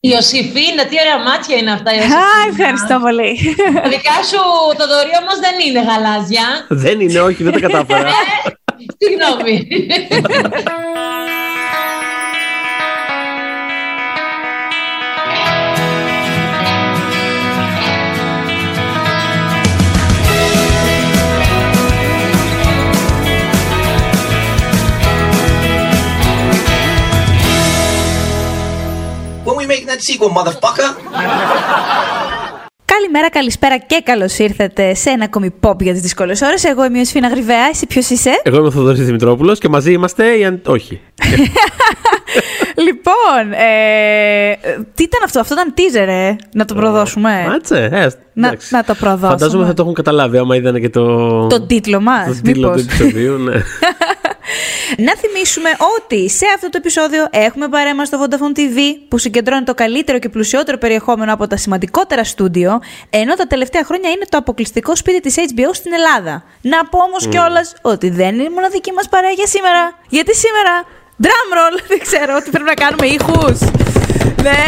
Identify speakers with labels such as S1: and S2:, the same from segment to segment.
S1: Η Ιωσήφίνα, τι ωραία μάτια είναι αυτά. Η
S2: Α, ευχαριστώ πολύ.
S1: Τα δικά σου το δωρή όμω δεν είναι γαλάζια.
S3: Δεν είναι, όχι, δεν τα κατάφερα.
S1: Ε, Συγγνώμη.
S4: make that sequel, motherfucker.
S2: Καλημέρα, καλησπέρα και καλώς ήρθατε σε ένα ακόμη pop για τις δύσκολες ώρες. Εγώ είμαι η Σφίνα Γρυβαία, εσύ ποιος είσαι;
S3: Εγώ είμαι ο Θοδωρής Δημητρόπουλος και μαζί είμαστε. οι αν- Όχι.
S2: λοιπόν, ε, τι ήταν αυτό, αυτό ήταν teaser, ε, να το προδώσουμε;
S3: Μάτσε, ε,
S2: Να-
S3: εντάξει.
S2: να το προδώσουμε.
S3: Φαντάζομαι θα το έχουν καταλάβει άμα είδανε και το.
S2: Τον τίτλο μας.
S3: το τίτλο του επεισοδίου, ναι.
S2: Να θυμίσουμε ότι σε αυτό το επεισόδιο έχουμε παρέα μας το Vodafone TV που συγκεντρώνει το καλύτερο και πλουσιότερο περιεχόμενο από τα σημαντικότερα στούντιο, ενώ τα τελευταία χρόνια είναι το αποκλειστικό σπίτι της HBO στην Ελλάδα. Να πω όμως
S3: Mm.
S2: κιόλας ότι δεν είναι η μοναδική μας παρέα για σήμερα. Γιατί σήμερα, drum roll, δεν ξέρω ότι πρέπει να κάνουμε ήχους. ναι,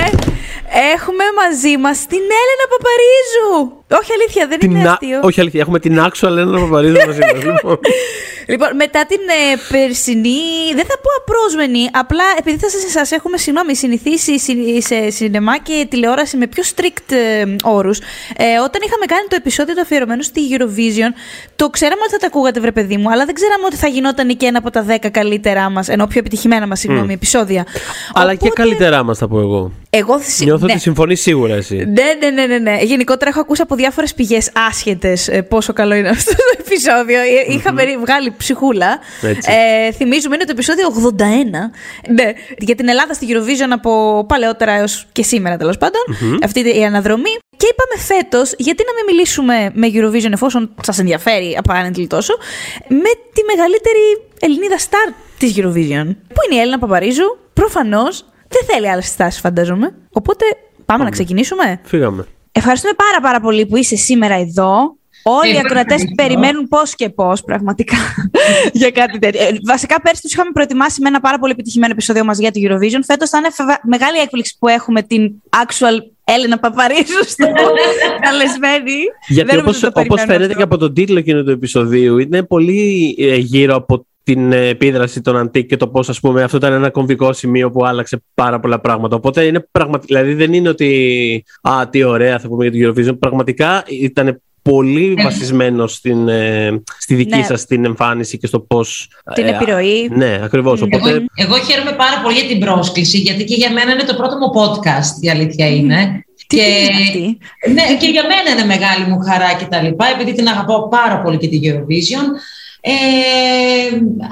S2: έχουμε μαζί μας την Έλενα Παπαρίζου. Όχι αλήθεια, δεν
S3: Την
S2: είναι
S3: α-
S2: αστείο.
S3: Όχι αλήθεια, έχουμε την actual Έλενα Παπαρίζου μαζί μας. Λοιπόν.
S2: Λοιπόν, μετά την ε, περσινή, δεν θα πω απρόσμενη, απλά επειδή θα σας, σας έχουμε, συγγνώμη, συνηθίσει συ- σε σινεμά και τηλεόραση με πιο strict ε, όρους, ε, όταν είχαμε κάνει το επεισόδιο το αφιερωμένο στη Eurovision, το ξέραμε ότι θα τα ακούγατε, βρε παιδί μου, αλλά δεν ξέραμε ότι θα γινόταν και ένα από τα 10 καλύτερά μας, ενώ πιο επιτυχημένα μας, συγγνώμη, επεισόδια.
S3: Αλλά και
S2: Οπότε,
S3: καλύτερά μας θα πω εγώ.
S2: Εγώ θυ-
S3: Νιώθω
S2: ναι.
S3: ότι συμφωνείς σίγουρα εσύ.
S2: Ναι, ναι, ναι, ναι, ναι. Γενικότερα έχω ακούσει από διάφορες πηγές άσχετες πόσο καλό είναι αυτό το επεισόδιο. Ε, Είχαμε βγάλει ψυχούλα.
S3: Έτσι.
S2: Ε, θυμίζουμε είναι το επεισόδιο 81. Ναι, για την Ελλάδα στη Eurovision από παλαιότερα έως και σήμερα τέλος Αυτή η αναδρομή. Και είπαμε φέτος, γιατί να μην μιλήσουμε με Eurovision εφόσον σας ενδιαφέρει apparently τόσο, με τη μεγαλύτερη Ελληνίδα star της Eurovision. Που είναι η Έλληνα Παπαρίζου. Προφανώς δεν θέλει άλλες στάσει, φαντάζομαι. Οπότε πάμε να ξεκινήσουμε.
S3: Φύγαμε.
S2: Ευχαριστούμε πάρα πάρα πολύ που είσαι σήμερα εδώ. Όλοι οι
S1: Εγώ
S2: ακροατές
S1: ευχαριστώ.
S2: περιμένουν πώς και πώς, πραγματικά, για κάτι τέτοιο. Ε, βασικά, πέρσι τους είχαμε προετοιμάσει με ένα πάρα πολύ επιτυχημένο επεισόδιο μα για το Eurovision. Φέτος θα είναι φεβα- μεγάλη έκπληξη που έχουμε την actual Έλενα Παπαρίζου στο καλεσμένη.
S3: Γιατί
S2: Δεν
S3: όπως,
S2: νομίζω το
S3: όπως
S2: περιμένουμε
S3: φαίνεται
S2: αυτό.
S3: και από τον τίτλο εκείνου του επεισοδίου, είναι πολύ ε, γύρω από την ε, επίδραση των Αντίκ και το πώς ας πούμε αυτό ήταν ένα κομβικό σημείο που άλλαξε πάρα πολλά πράγματα. Οπότε είναι πραγματικά, δηλαδή δεν είναι ότι α, τι ωραία θα πούμε για το Eurovision. Πραγματικά ήταν πολύ βασισμένο στην, ε, στη δική
S2: Ναι.
S3: σας την εμφάνιση και στο πώς...
S2: Την
S3: ε,
S2: επιρροή.
S3: Ναι, ακριβώς.
S1: Εγώ,
S3: Οπότε
S1: εγώ χαίρομαι πάρα πολύ για την πρόσκληση, γιατί και για μένα είναι το πρώτο μου podcast, η αλήθεια είναι.
S2: Τι
S1: και,
S2: είναι αυτή;
S1: ναι, και για μένα είναι μεγάλη μου χαρά και τα λοιπά, επειδή την αγαπάω πάρα πολύ και την Eurovision. Ε,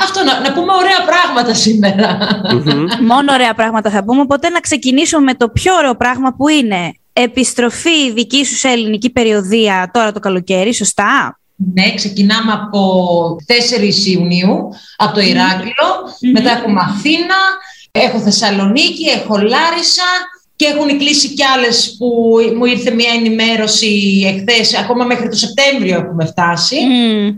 S1: αυτό, να, να πούμε ωραία πράγματα σήμερα.
S3: μμμ.
S2: Μόνο ωραία πράγματα θα πούμε. Οπότε να ξεκινήσουμε με το πιο ωραίο πράγμα που είναι επιστροφή δική σου σε ελληνική περιοδία τώρα το καλοκαίρι, σωστά;
S1: Ναι, ξεκινάμε από 4 Ιουνίου, από το ηρακλειο μετά έχουμε Αθήνα, έχω Θεσσαλονίκη, έχω Λάρισα και έχουν κλείσει κι άλλες που μου ήρθε μια ενημέρωση εχθές, ακόμα μέχρι το Σεπτέμβριο έχουμε φτάσει.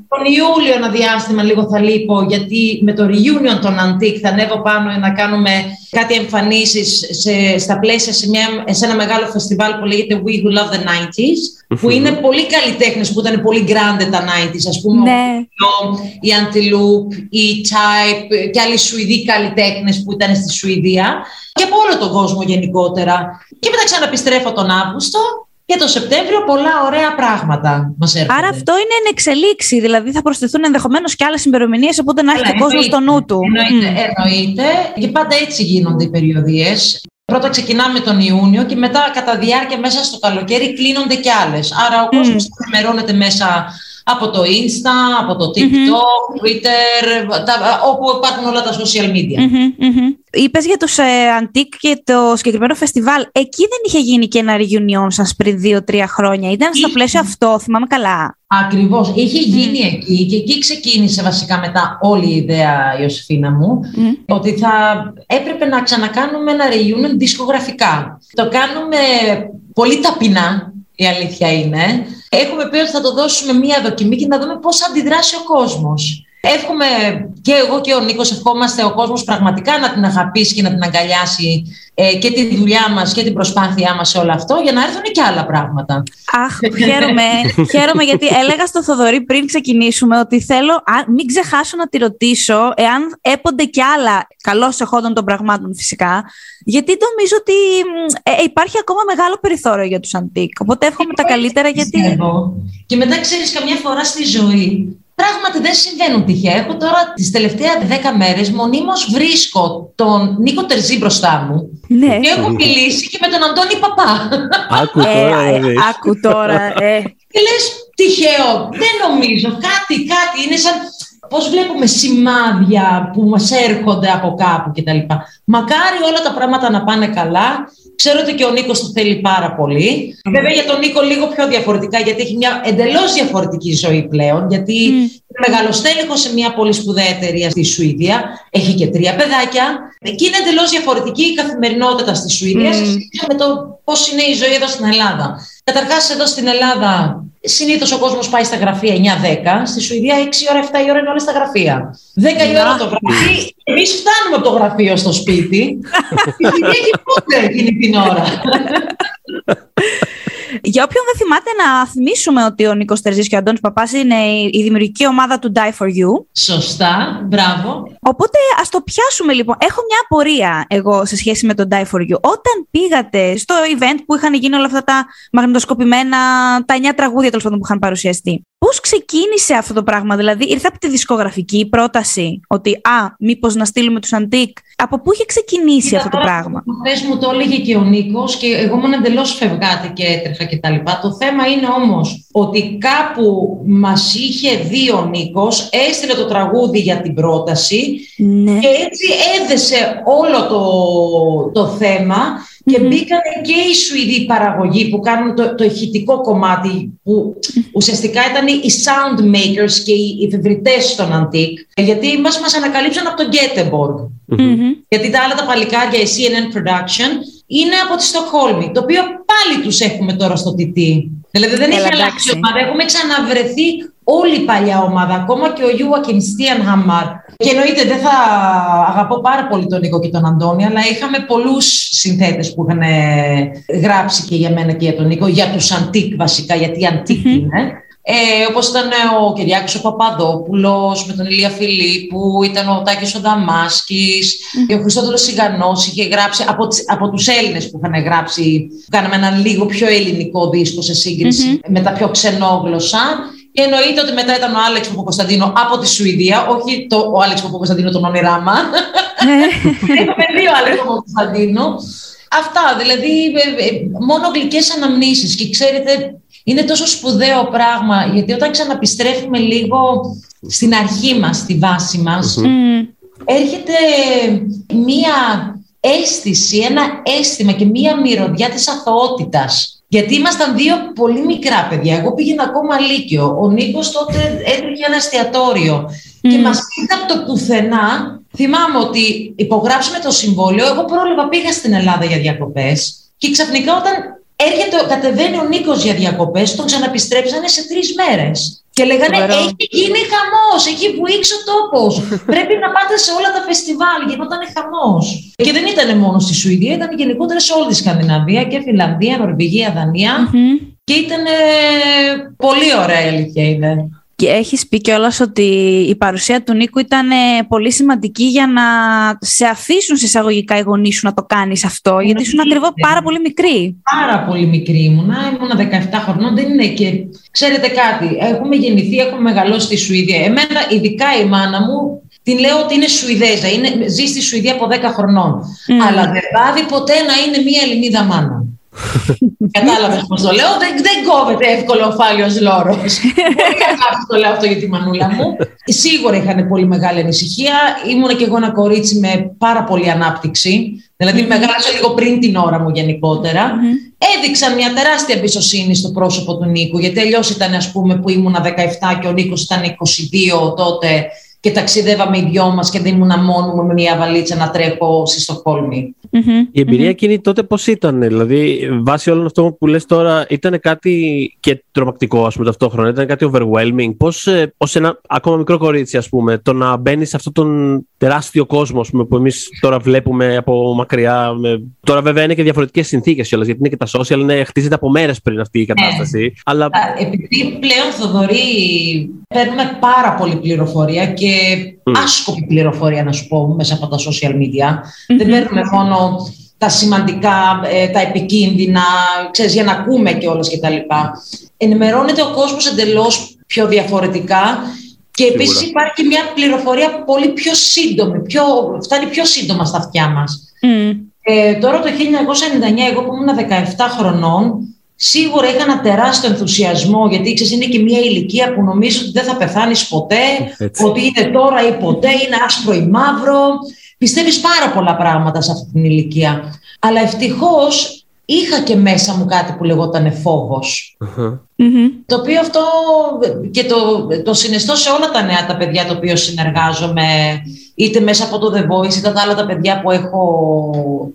S1: Τον Ιούλιο ένα διάστημα λίγο θα λείπω γιατί με το reunion των Antique θα ανέβω πάνω να κάνουμε κάτι εμφανίσεις σε, στα πλαίσια σε, μια, σε ένα μεγάλο φεστιβάλ που λέγεται We Who Love the 90s που είναι πολλοί καλλιτέχνες που ήταν πολύ grande τα 90s ας πούμε
S2: Ναι.
S1: ο Pio, η Antelope, η Type και άλλοι Σουηδοί καλλιτέχνες που ήταν στη Σουηδία και από όλο τον κόσμο γενικότερα και μετά ξαναπιστρέφω τον Αύγουστο και το Σεπτέμβριο πολλά ωραία πράγματα μας έρχονται.
S2: Άρα αυτό είναι εν εξελίξη, δηλαδή θα προσθεθούν ενδεχομένως και άλλες ημερομηνίες, οπότε να έχει
S1: Καλά,
S2: ο κόσμος στο νου του.
S1: Εννοείται,
S2: Μμ.
S1: εννοείται. Και πάντα έτσι γίνονται οι περιοδίες. Πρώτα ξεκινάμε τον Ιούνιο και μετά κατά διάρκεια μέσα στο καλοκαίρι κλείνονται και άλλες. Άρα ο κόσμος ενημερώνεται μέσα από το Insta, από το TikTok, Twitter, τα- όπου υπάρχουν όλα τα social media.
S2: Μμμ, μμμ. Είπες για τους ε, Antique και το συγκεκριμένο φεστιβάλ. Εκεί δεν είχε γίνει και ένα reunion σας πριν δύο-τρία χρόνια. Ήταν στο
S1: Είχε.
S2: πλαίσιο αυτό, θυμάμαι καλά.
S1: Ακριβώς. Είχε γίνει εκεί και εκεί ξεκίνησε βασικά μετά όλη η ιδέα, Ιωσήφίνα μου,
S2: Μμ.
S1: ότι θα έπρεπε να ξανακάνουμε ένα reunion δισκογραφικά. Το κάνουμε πολύ ταπεινά, η αλήθεια είναι. Έχουμε πει ότι θα το δώσουμε μία δοκιμή και να δούμε πώς θα αντιδράσει ο κόσμος. Εύχομαι και εγώ και ο Νίκος ευχόμαστε ο κόσμος πραγματικά να την αγαπήσει και να την αγκαλιάσει ε, και τη δουλειά μας και την προσπάθειά μας σε όλο αυτό για να έρθουν και άλλα πράγματα.
S2: Αχ, χαίρομαι, χαίρομαι γιατί έλεγα στο Θοδωρή πριν ξεκινήσουμε ότι θέλω, α, μην ξεχάσω να τη ρωτήσω εάν έπονται και άλλα καλώ εχόντων των πραγμάτων φυσικά, γιατί νομίζω ότι ε, υπάρχει ακόμα μεγάλο περιθώριο για τους αντίκ. Οπότε εύχομαι τα καλύτερα γιατί...
S1: Και μετά ξέρεις καμιά φορά στη ζωή Πράγματι δεν συμβαίνουν τυχαία. Έχω τώρα τις τελευταίε δέκα μέρες μονίμως βρίσκω τον Νίκο Τερζή μπροστά μου.
S2: Ναι.
S1: Και έχω μιλήσει και με τον Αντώνη Παπά.
S3: Άκου τώρα.
S2: Ε, ε, άκου τώρα. Ε.
S1: Και λες, τυχαίο. Δεν νομίζω. Κάτι, κάτι. Είναι σαν. Πώς βλέπουμε σημάδια που μας έρχονται από κάπου κτλ. Μακάρι όλα τα πράγματα να πάνε καλά Ξέρω ότι και ο Νίκος το θέλει πάρα πολύ. Mm. Βέβαια για τον Νίκο λίγο πιο διαφορετικά, γιατί έχει μια εντελώς διαφορετική ζωή πλέον. Γιατί mm. είναι μεγαλοστέλεχο σε μια πολύ σπουδαία εταιρεία στη Σουηδία. Έχει και τρία παιδάκια. Εκεί είναι εντελώς διαφορετική η καθημερινότητα στη Σουηδία mm. με το πώς είναι η ζωή εδώ στην Ελλάδα. Καταρχάς, εδώ στην Ελλάδα Συνήθως ο κόσμος πάει στα γραφεία 9-10. Στη Σουηδία 6 ώρα, 7 η ώρα είναι όλα στα γραφεία. 10 η ώρα το βράδυ. Εμείς φτάνουμε από το γραφείο στο σπίτι. Η Σουηδία έχει πότε εκείνη την ώρα.
S2: Για όποιον δεν θυμάται, να θυμίσουμε ότι ο Νίκος Τερζής και ο Αντώνης Παπάς είναι η δημιουργική ομάδα του Die for You.
S1: Σωστά, μπράβο.
S2: Οπότε ας το πιάσουμε λοιπόν. Έχω μια απορία εγώ σε σχέση με το Die for You. Όταν πήγατε στο event που είχαν γίνει όλα αυτά τα μαγνητοσκοπημένα, τα 9 τραγούδια τέλος πάντων που είχαν παρουσιαστεί. Πώς ξεκίνησε αυτό το πράγμα, Δηλαδή, ήρθε από τη δισκογραφική πρόταση ότι Α, μήπως να στείλουμε τους Αντίκ. Από πού είχε ξεκινήσει αυτό το πράγμα;
S1: Χθε μου το έλεγε και ο Νίκος και εγώ ήμουν εντελώς φευγάτη και έτρεχα κτλ. Το θέμα είναι όμως ότι κάπου μας είχε δει ο Νίκος, έστειλε το τραγούδι για την πρόταση
S2: ναι.
S1: και έτσι έδεσε όλο το, το θέμα και mm μπήκαν και οι Σουηδοί παραγωγοί που κάνουν το, το ηχητικό κομμάτι που ουσιαστικά ήταν οι sound makers και οι εφευρητές στον Antique. Γιατί μας μας ανακαλύψαν από τον Γκέτεμποργκ. Γιατί τα άλλα τα παλικάρια, η CNN Production, είναι από τη Στοκχόλμη, το οποίο πάλι τους έχουμε τώρα στο TT. Δηλαδή δεν έχει αλλάξει ομάδα, έχουμε ξαναβρεθεί όλη η παλιά ομάδα, ακόμα και ο Ιούακιμ Στίανχαμαρ. Και εννοείται δεν θα αγαπώ πάρα πολύ τον Νίκο και τον Αντώνη, αλλά είχαμε πολλούς συνθέτες που είχαν γράψει και για μένα και για τον Νίκο, για τους Αντίκ βασικά, γιατί Αντίκ είναι. Ε, όπως ήταν ο Κυριάκος ο Παπαδόπουλος με τον Ηλία Φιλίππου, ήταν ο Τάκης ο Δαμάσκης, mm. ο Χριστόδουλος Σιγανός είχε γράψει από, από τους Έλληνες που είχαν γράψει, κάναμε ένα λίγο πιο ελληνικό δίσκο σε συγκριση με τα πιο ξενόγλωσσα. Και εννοείται ότι μετά ήταν ο Άλεξ Παπακοσταντίνο από τη Σουηδία, όχι το, ο Άλεξ Παπακοσταντίνο τον Ονειράμα. Είχαμε δύο Άλεξ Παπακοσταντίνο. Αυτά, δηλαδή ε, ε, μόνο γλυκές αναμνήσεις και ξέρετε είναι τόσο σπουδαίο πράγμα, γιατί όταν ξαναπιστρέφουμε λίγο στην αρχή μας, στη βάση μας, έρχεται μία αίσθηση, ένα αίσθημα και μία μυρωδιά της αθωότητας. Γιατί ήμασταν δύο πολύ μικρά παιδιά. Εγώ πήγαινα ακόμα λύκειο. Ο Νίκος τότε έτρεχε ένα εστιατόριο. Και μας πήγε από το πουθενά. Θυμάμαι ότι υπογράψαμε το συμβόλαιο. Εγώ πρόλαβα πήγα στην Ελλάδα για διακοπές. Και ξαφνικά όταν έρχεται, κατεβαίνει ο Νίκος για διακοπές, τον ξαναπιστρέψανε σε τρεις μέρες. Και λέγανε: Έχει γίνει χαμός, έχει βουήξει ο τόπος. Πρέπει να πάτε σε όλα τα φεστιβάλ, γινόταν χαμός. Και δεν ήταν μόνος στη Σουηδία, ήταν γενικότερα σε όλη τη Σκανδιναβία και Φιλανδία, Νορβηγία, Και ήταν πολύ ωραία η αλήθεια είναι.
S2: Και έχεις πει κιόλας ότι η παρουσία του Νίκου ήταν ε, πολύ σημαντική για να σε αφήσουν σε εισαγωγικά οι γονείς σου να το κάνεις αυτό, είναι γιατί ήσουν ακριβώς πάρα πολύ μικρή.
S1: Πάρα πολύ μικρή ήμουνα. Ήμουνα 17 χρονών. Δεν είναι και. Ξέρετε κάτι, έχουμε γεννηθεί, έχουμε μεγαλώσει στη Σουηδία. Εμένα, ειδικά η μάνα μου, την λέω ότι είναι Σουηδέζα. Είναι, ζει στη Σουηδία από 10 χρονών. Αλλά δεν πάβει ποτέ να είναι μια Ελληνίδα μάνα. Κατάλαβες πώς το λέω. Δεν, δεν κόβεται εύκολο ο φάλιος λόρος. Πολύ αγάπη το λέω αυτό για τη μανούλα μου. Σίγουρα είχαν πολύ μεγάλη ανησυχία. Ήμουν και εγώ ένα κορίτσι με πάρα πολύ ανάπτυξη. Δηλαδή, μεγάλωσα λίγο πριν την ώρα μου γενικότερα. Έδειξαν μια τεράστια εμπιστοσύνη στο πρόσωπο του Νίκου. Γιατί αλλιώς ήταν, ας πούμε, που ήμουν 17 και ο Νίκος ήταν 22 τότε και ταξιδεύαμε οι δυο μας και δεν ήμουν μόνο μου με μια βαλίτσα να τρέχω στη στοκχολμη
S3: Η εμπειρία εκείνη τότε πώς ήταν, δηλαδή βάσει όλων αυτών που λες τώρα, ήταν κάτι και τρομακτικό, ας πούμε, ταυτόχρονα, ήταν κάτι overwhelming. Πώς, ως ένα ακόμα μικρό κορίτσι, ας πούμε, το να μπαίνεις σε αυτόν τον τεράστιο κόσμο πούμε, που εμείς τώρα βλέπουμε από μακριά. Με... Τώρα, βέβαια, είναι και διαφορετικές συνθήκες κιόλας, γιατί είναι και τα social, είναι, χτίζεται από μέρες πριν αυτή η
S1: Ναι.
S3: κατάσταση. Αλλά
S1: Επειδή πλέον, Θοδωρή, παίρνουμε πάρα πολύ πληροφορία και άσκοπη πληροφορία, να σου πω, μέσα από τα social media. Δεν παίρνουμε μόνο τα σημαντικά, ε, τα επικίνδυνα, ξέρεις, για να ακούμε κιόλας και τα λοιπά. Ενημερώνεται ο κόσμος εντελώς πιο διαφορετικά και επίσης
S3: Σίγουρα.
S1: υπάρχει και μια πληροφορία πολύ πιο σύντομη, πιο, φτάνει πιο σύντομα στα αυτιά μας.
S2: Μμ.
S1: Ε, τώρα το 1999, εγώ που ήμουν 17 χρονών, σίγουρα είχα ένα τεράστιο ενθουσιασμό, γιατί ξέρεις, είναι και μια ηλικία που νομίζω ότι δεν θα πεθάνεις ποτέ,
S3: Έτσι.
S1: ότι είναι τώρα ή ποτέ, είναι άσπρο ή μαύρο. Πιστεύεις πάρα πολλά πράγματα σε αυτή την ηλικία. Αλλά ευτυχώς είχα και μέσα μου κάτι που λεγόταν φόβος.
S3: Αχα.
S2: Μμμ.
S1: Το οποίο αυτό και το, το συνιστώ σε όλα τα νέα τα παιδιά τα οποία συνεργάζομαι, είτε μέσα από το The Voice, είτε τα άλλα τα παιδιά που έχω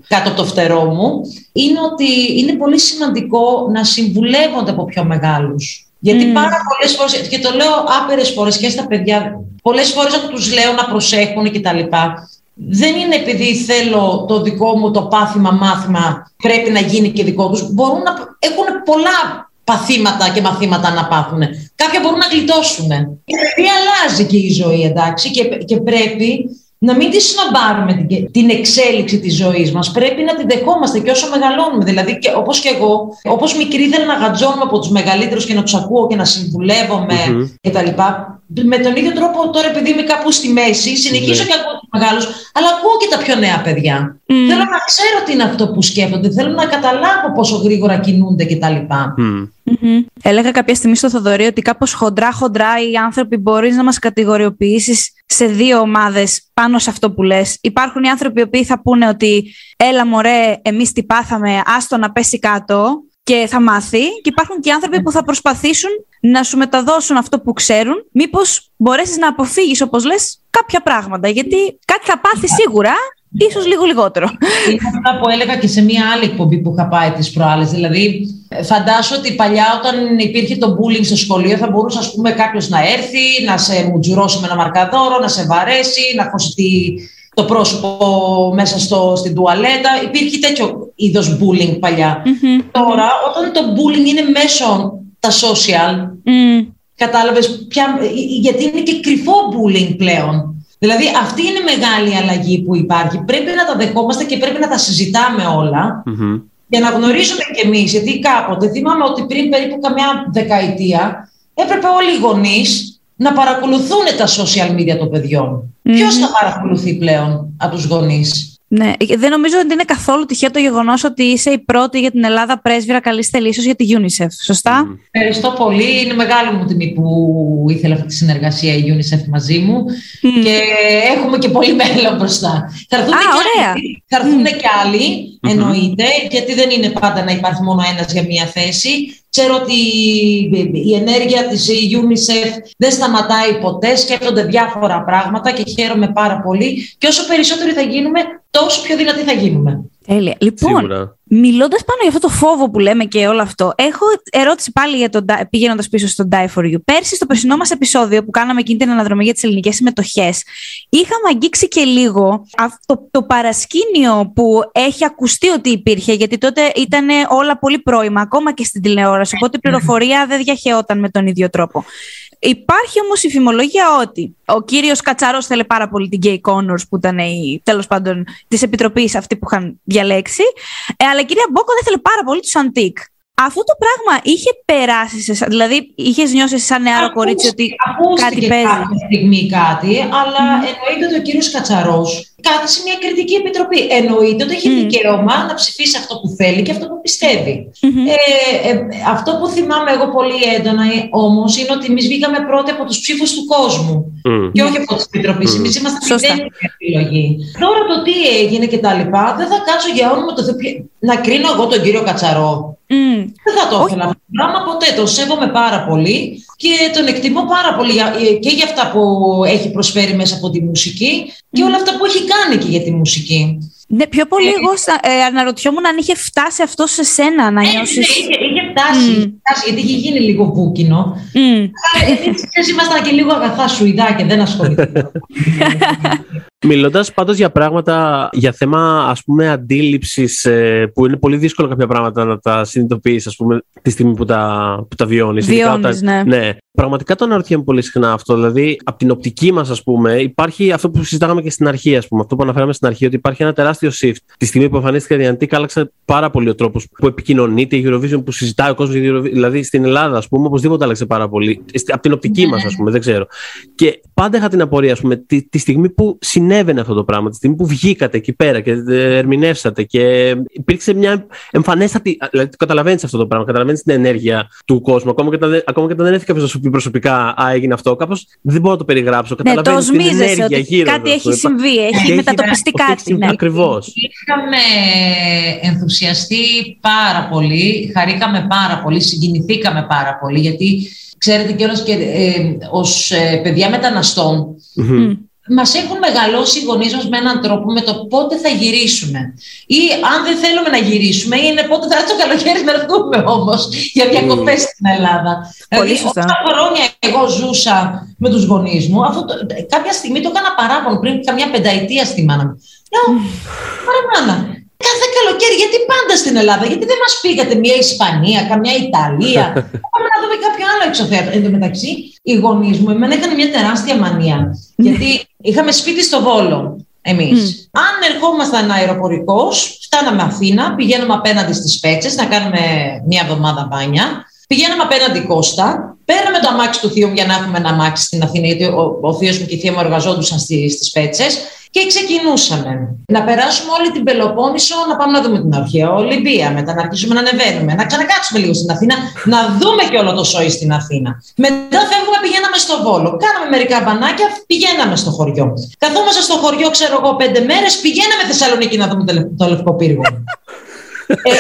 S1: κάτω από το φτερό μου, είναι ότι είναι πολύ σημαντικό να συμβουλεύονται από πιο μεγάλους. Γιατί
S2: Μμμ.
S1: πάρα πολλές φορές, και το λέω άπειρες φορές και στα παιδιά, πολλές φορές όταν τους λέω να προσέχουν και τα λοιπά, δεν είναι επειδή θέλω το δικό μου το πάθημα μάθημα πρέπει να γίνει και δικό τους. Μπορούν να έχουν πολλά παθήματα και μαθήματα να πάθουν. Κάποια μπορούν να γλιτώσουν. Η παιδεία αλλάζει και η ζωή, εντάξει, και, και πρέπει να μην τη σνομπάρουμε την, την εξέλιξη της ζωής μας. Πρέπει να την δεχόμαστε και όσο μεγαλώνουμε. Δηλαδή, και, όπως και εγώ, όπως μικρή ήθελα να γατζώνουμε από τους μεγαλύτερους και να τους ακούω και να συμβουλεύομαι
S3: Μμμ.
S1: κτλ. Με τον ίδιο τρόπο τώρα επειδή είμαι κάπου στη μέση, συνεχίζω
S3: Ναι.
S1: και ακούω τους μεγάλους, αλλά ακούω και τα πιο νέα παιδιά.
S2: Μμ.
S1: Θέλω να ξέρω τι είναι αυτό που σκέφτονται, θέλω να καταλάβω πόσο γρήγορα κινούνται κτλ.
S3: Μμ.
S2: Μμμ. Έλεγα κάποια στιγμή στο Θοδωρή ότι κάπως χοντρά-χοντρά οι άνθρωποι μπορείς να μας κατηγοριοποιήσεις σε δύο ομάδες πάνω σε αυτό που λες. Υπάρχουν οι άνθρωποι οι οποίοι θα πούνε ότι έλα μωρέ εμείς τι πάθαμε, άστο να πέσει κάτω και θα μάθει και υπάρχουν και οι άνθρωποι που θα προσπαθήσουν να σου μεταδώσουν αυτό που ξέρουν μήπως μπορέσεις να αποφύγεις όπως λες κάποια πράγματα γιατί κάτι θα πάθεις σίγουρα, ίσως λίγο λιγότερο.
S1: Είναι αυτά που έλεγα και σε μία άλλη εκπομπή που είχα πάει τις προάλλες. Δηλαδή, ε, φαντάσου ότι παλιά όταν υπήρχε το bullying στο σχολείο θα μπορούσε ας πούμε κάποιος να έρθει, να σε μουτζουρώσει με ένα μαρκαδόρο, να σε βαρέσει, να χώσει τη- το πρόσωπο μέσα στο, στην τουαλέτα. Υπήρχε τέτοιο είδος bullying παλιά.
S2: Μμμ.
S1: Τώρα, όταν το bullying είναι μέσω τα social,
S2: Μμ.
S1: Κατάλαβες ποια, γιατί είναι και κρυφό bullying πλέον. Δηλαδή αυτή είναι η μεγάλη αλλαγή που υπάρχει. Πρέπει να τα δεχόμαστε και πρέπει να τα συζητάμε όλα
S3: Μμμ.
S1: για να γνωρίζουμε κι εμείς. Γιατί κάποτε θυμάμαι ότι πριν περίπου καμιά δεκαετία έπρεπε όλοι οι γονείς να παρακολουθούν τα social media των παιδιών.
S2: Μμμ.
S1: Ποιος θα παρακολουθεί πλέον από τους γονείς;
S2: Ναι, δεν νομίζω ότι είναι καθόλου τυχαίο το γεγονός ότι είσαι η πρώτη για την Ελλάδα πρέσβυρα καλής θελήσεως για τη UNICEF. Σωστά;
S1: Ευχαριστώ πολύ. Είναι μεγάλη μου τιμή που ήθελε αυτή τη συνεργασία η UNICEF μαζί μου.
S2: Μμ.
S1: Και έχουμε και πολύ μέλλον μπροστά. Θα έρθουν
S2: Α,
S1: και
S2: ωραία.
S1: άλλοι, θα έρθουν και άλλοι εννοείται, γιατί δεν είναι πάντα να υπάρχει μόνο ένας για μία θέση. Ξέρω ότι η ενέργεια της UNICEF δεν σταματάει ποτέ, σκέφτονται διάφορα πράγματα και χαίρομαι πάρα πολύ. Και όσο περισσότεροι θα γίνουμε, τόσο πιο δυνατοί θα γίνουμε.
S2: Τέλεια. Λοιπόν,
S3: Σίγουρα.
S2: μιλώντας πάνω για αυτό το φόβο που λέμε και όλο αυτό, έχω ερώτηση πάλι για τον, πηγαίνοντας πίσω στο Die for You. Πέρσι, στο περσινό μας επεισόδιο που κάναμε εκείνη την αναδρομή για τις ελληνικές συμμετοχές, είχαμε αγγίξει και λίγο αυτό το παρασκήνιο που έχει ακουστεί ότι υπήρχε, γιατί τότε ήταν όλα πολύ πρώιμα, ακόμα και στην τηλεόραση. Οπότε η πληροφορία δεν διαχαιόταν με τον ίδιο τρόπο. Υπάρχει όμως η φημολογία ότι ο κύριος Κατσαρός θέλει πάρα πολύ την Gay Connors που ήταν η, τέλος πάντων της επιτροπής αυτή που είχαν διαλέξει ε, αλλά η κυρία Μπόκο δεν θέλει πάρα πολύ τους Αντίκ. Αυτό το πράγμα είχε περάσει σε εσά, δηλαδή είχες νιώσει σαν νεάρο κορίτσι ότι
S1: ακούστηκε
S2: κάτι παίζει.
S1: κάποια στιγμή κάτι, αλλά εννοείται ότι ο κύριος Κατσαρός κάθισε μια κριτική επιτροπή. Εννοείται ότι έχει
S2: Μμμ.
S1: δικαίωμα να ψηφίσει αυτό που θέλει και αυτό που πιστεύει.
S2: Μμμ.
S1: Ε, ε, αυτό που θυμάμαι εγώ πολύ έντονα ε, όμως είναι ότι εμείς βγήκαμε πρώτοι από τους ψήφους του κόσμου
S3: Μμ.
S1: και όχι από τις επιτροπές.
S3: Μμμ.
S1: Εμείς είμαστε
S2: Σωστά.
S1: μηδέν επιλογή. Τώρα το τι έγινε και τα λοιπά, δεν θα κάτσω για όνομα το Θεό. Ποιο- Να κρίνω εγώ τον κύριο Κατσαρό.
S2: Μμ.
S1: Δεν θα το ήθελα αυτό το πράγμα ποτέ. Το σέβομαι πάρα πολύ και τον εκτιμώ πάρα πολύ για- ε, και για αυτά που έχει προσφέρει μέσα από τη μουσική και όλα αυτά που έχει κάνει και για τη μουσική.
S2: Ναι, πιο πολύ εγώ στα- ε, αναρωτιόμουν αν είχε φτάσει αυτό σε σένα να
S1: Ε, ναι,
S2: νιώσεις.
S1: είχε, είχε φτάσει, είχε φτάσει, γιατί είχε γίνει λίγο βούκινο.
S2: Μμ.
S1: Αλλά εμείς ξέρεις, ήμασταν και λίγο αγαθά σουηδάκια, δεν ασχοληθήκαμε.
S3: Μιλώντας πάντως για πράγματα, για θέμα ας πούμε αντίληψης, που είναι πολύ δύσκολο κάποια πράγματα να τα συνειδητοποιείς, ας πούμε, τη στιγμή που τα, που τα βιώνεις.
S2: Βιώνεις, ναι.
S3: ναι. Πραγματικά το αναρωτιέμαι πολύ συχνά αυτό. Δηλαδή, από την οπτική μας, ας πούμε, υπάρχει αυτό που συζητάγαμε και στην αρχή, ας πούμε, αυτό που αναφέραμε στην αρχή, ότι υπάρχει ένα τεράστιο shift. Τη στιγμή που εμφανίστηκε η Αντίκα, άλλαξε πάρα πολύ ο τρόπος που επικοινωνείται η Eurovision, που συζητάει ο κόσμος. Δηλαδή, στην Ελλάδα, ας πούμε, οπωσδήποτε άλλαξε πάρα πολύ. Από την οπτική μας, ας πούμε, δεν ξέρω. Και πάντα είχα την απορία, ας πούμε, τη, τη στιγμή που συνέβαινε αυτό το πράγμα, τη στιγμή που βγήκατε εκεί πέρα και ε, ερμηνεύσατε και υπήρξε μια εμφανέστατη. Δηλαδή, καταλαβαίνεις αυτό το πράγμα, καταλαβαίνεις την ενέργεια του κόσμου. Ακόμα και, όταν δεν- ακόμα και όταν δεν έρθει κάποιος να σου πει προσωπικά, Α, έγινε αυτό, κάπως δεν μπορώ να το περιγράψω.
S2: Ναι, το
S3: Καταλαβαίνεις την
S2: οσμίζεσαι
S3: ενέργεια
S2: ότι
S3: γύρω
S2: κάτι
S3: εδώ,
S2: έχει
S3: ας πούμε.
S2: συμβεί, έχει μετατοπιστεί κάτι. Ναι.
S3: Ακριβώς.
S1: Είχαμε ενθουσιαστεί πάρα πολύ, χαρήκαμε πάρα πολύ, συγκινηθήκαμε πάρα πολύ, γιατί ξέρετε κιόλας και ε, ως ε, παιδιά μεταναστών,
S2: Μμ.
S1: Μας έχουν μεγαλώσει οι γονείς μας με έναν τρόπο με το πότε θα γυρίσουμε. Ή αν δεν θέλουμε να γυρίσουμε, είναι πότε θα έρθει το καλοκαίρι να έρθουμε όμως για διακοπές στην Ελλάδα.
S2: Πολύ
S1: δηλαδή,
S2: σωστά.
S1: όσα χρόνια εγώ ζούσα με τους γονείς μου, αυτό το, κάποια στιγμή το έκανα παράπονο πριν καμιά πενταετία στη μάνα μου. Λέω, Ωραία μάνα, κάθε καλοκαίρι γιατί πάντα στην Ελλάδα, γιατί δεν μας πήγατε μια Ισπανία, καμιά Ιταλία, πάμε να δούμε κάποιο άλλο εξωθέατο. Εν τω μεταξύ, οι γονείς μου εμένα είχαν μια τεράστια μανία. γιατί είχαμε σπίτι στο Βόλο εμείς. Αν ερχόμασταν αεροπορικός, φτάναμε Αθήνα, πηγαίναμε απέναντι στις Πέτσες να κάνουμε μια εβδομάδα μπάνια. Πηγαίναμε απέναντι Κώστα, παίρναμε το αμάξι του θείου μου για να έχουμε ένα αμάξι στην Αθήνα, γιατί ο, ο θείος μου και η θεία μου εργαζόντουσαν στι, στις Πέτσες και ξεκινούσαμε. Να περάσουμε όλη την Πελοπόννησο, να πάμε να δούμε την αρχαία Ολυμπία, μετά να αρχίσουμε να ανεβαίνουμε, να ξανακάτσουμε λίγο στην Αθήνα, να δούμε και όλο το σόι στην Αθήνα. Μετά φεύγουμε, πηγαίναμε στο Βόλο. Κάναμε μερικά μπανάκια, πηγαίναμε στο χωριό. Καθόμαστε στο χωριό, ξέρω εγώ, πέντε μέρες, πηγαίναμε Θεσσαλονίκη να δούμε το, λευ- το λευκό πύργο. ε,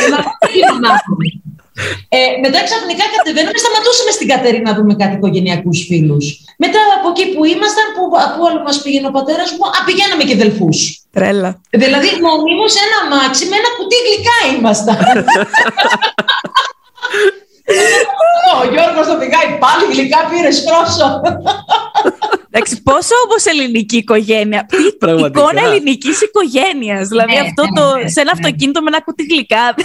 S1: να δούμε τι να μάθουμε. Ε, μετά ξαφνικά κατεβαίνουμε, σταματούσαμε στην Κατερίνα να δούμε κάτι οικογενειακούς φίλους. Μετά από εκεί που ήμασταν, που, που άλλο μας πήγαινε ο πατέρας μου, α, πηγαίναμε και δελφούς.
S2: Τρέλα.
S1: Δηλαδή, μονίμω ένα μάξι με ένα κουτί γλυκά ήμασταν. Ο Γιώργος το πηγάει πάλι γλυκά πήρε πρόσω.
S2: Εντάξει, πόσο όμως ελληνική οικογένεια. Τι
S3: Πραγματικά.
S2: εικόνα ελληνικής οικογένειας. Δηλαδή
S1: Ναι,
S2: αυτό
S1: ναι,
S2: το,
S1: ναι,
S2: σε ένα
S1: ναι.
S2: αυτοκίνητο με ένα κουτί γλυκά.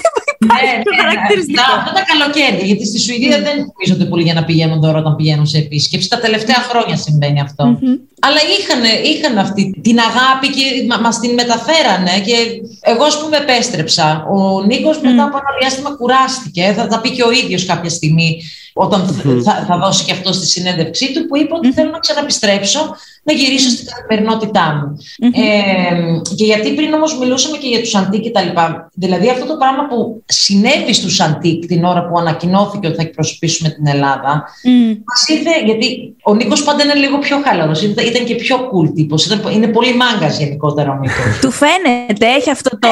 S2: Δεν υπάρχει πιο χαρακτηριστικό.
S1: Αυτά, αυτά τα καλοκαίρια, γιατί στη Σουηδία δεν νομίζονται πολύ για να πηγαίνουν δώρο όταν πηγαίνουν σε επίσκεψη. Τα τελευταία χρόνια συμβαίνει αυτό.
S2: Μμμ.
S1: Αλλά είχαν, είχαν αυτή την αγάπη και μα, μας την μεταφέρανε και εγώ ας πούμε επέστρεψα. Ο Νίκος μετά από ένα διάστημα κουράστηκε, θα τα πει και ο ίδιος κάποια στιγμή όταν θα, θα δώσει και αυτό στη συνέντευξή του που είπε ότι θέλω να ξαναπιστρέψω να γυρίσω στην καθημερινότητά μου. Ε, και γιατί πριν όμως μιλούσαμε και για τους Αντίκ και τα λοιπά. Δηλαδή αυτό το πράγμα που συνέβη στους Αντίκ την ώρα που ανακοινώθηκε ότι θα εκπροσωπήσουμε την Ελλάδα
S2: Μμ.
S1: Μας ήρθε, γιατί ο Νίκος πάντα είναι λίγο πιο χαλαρός, ήταν, ήταν και πιο cool τύπος. Είναι πολύ μάγκας γενικότερα ο Νίκος.
S2: Του φαίνεται, έχει αυτό το.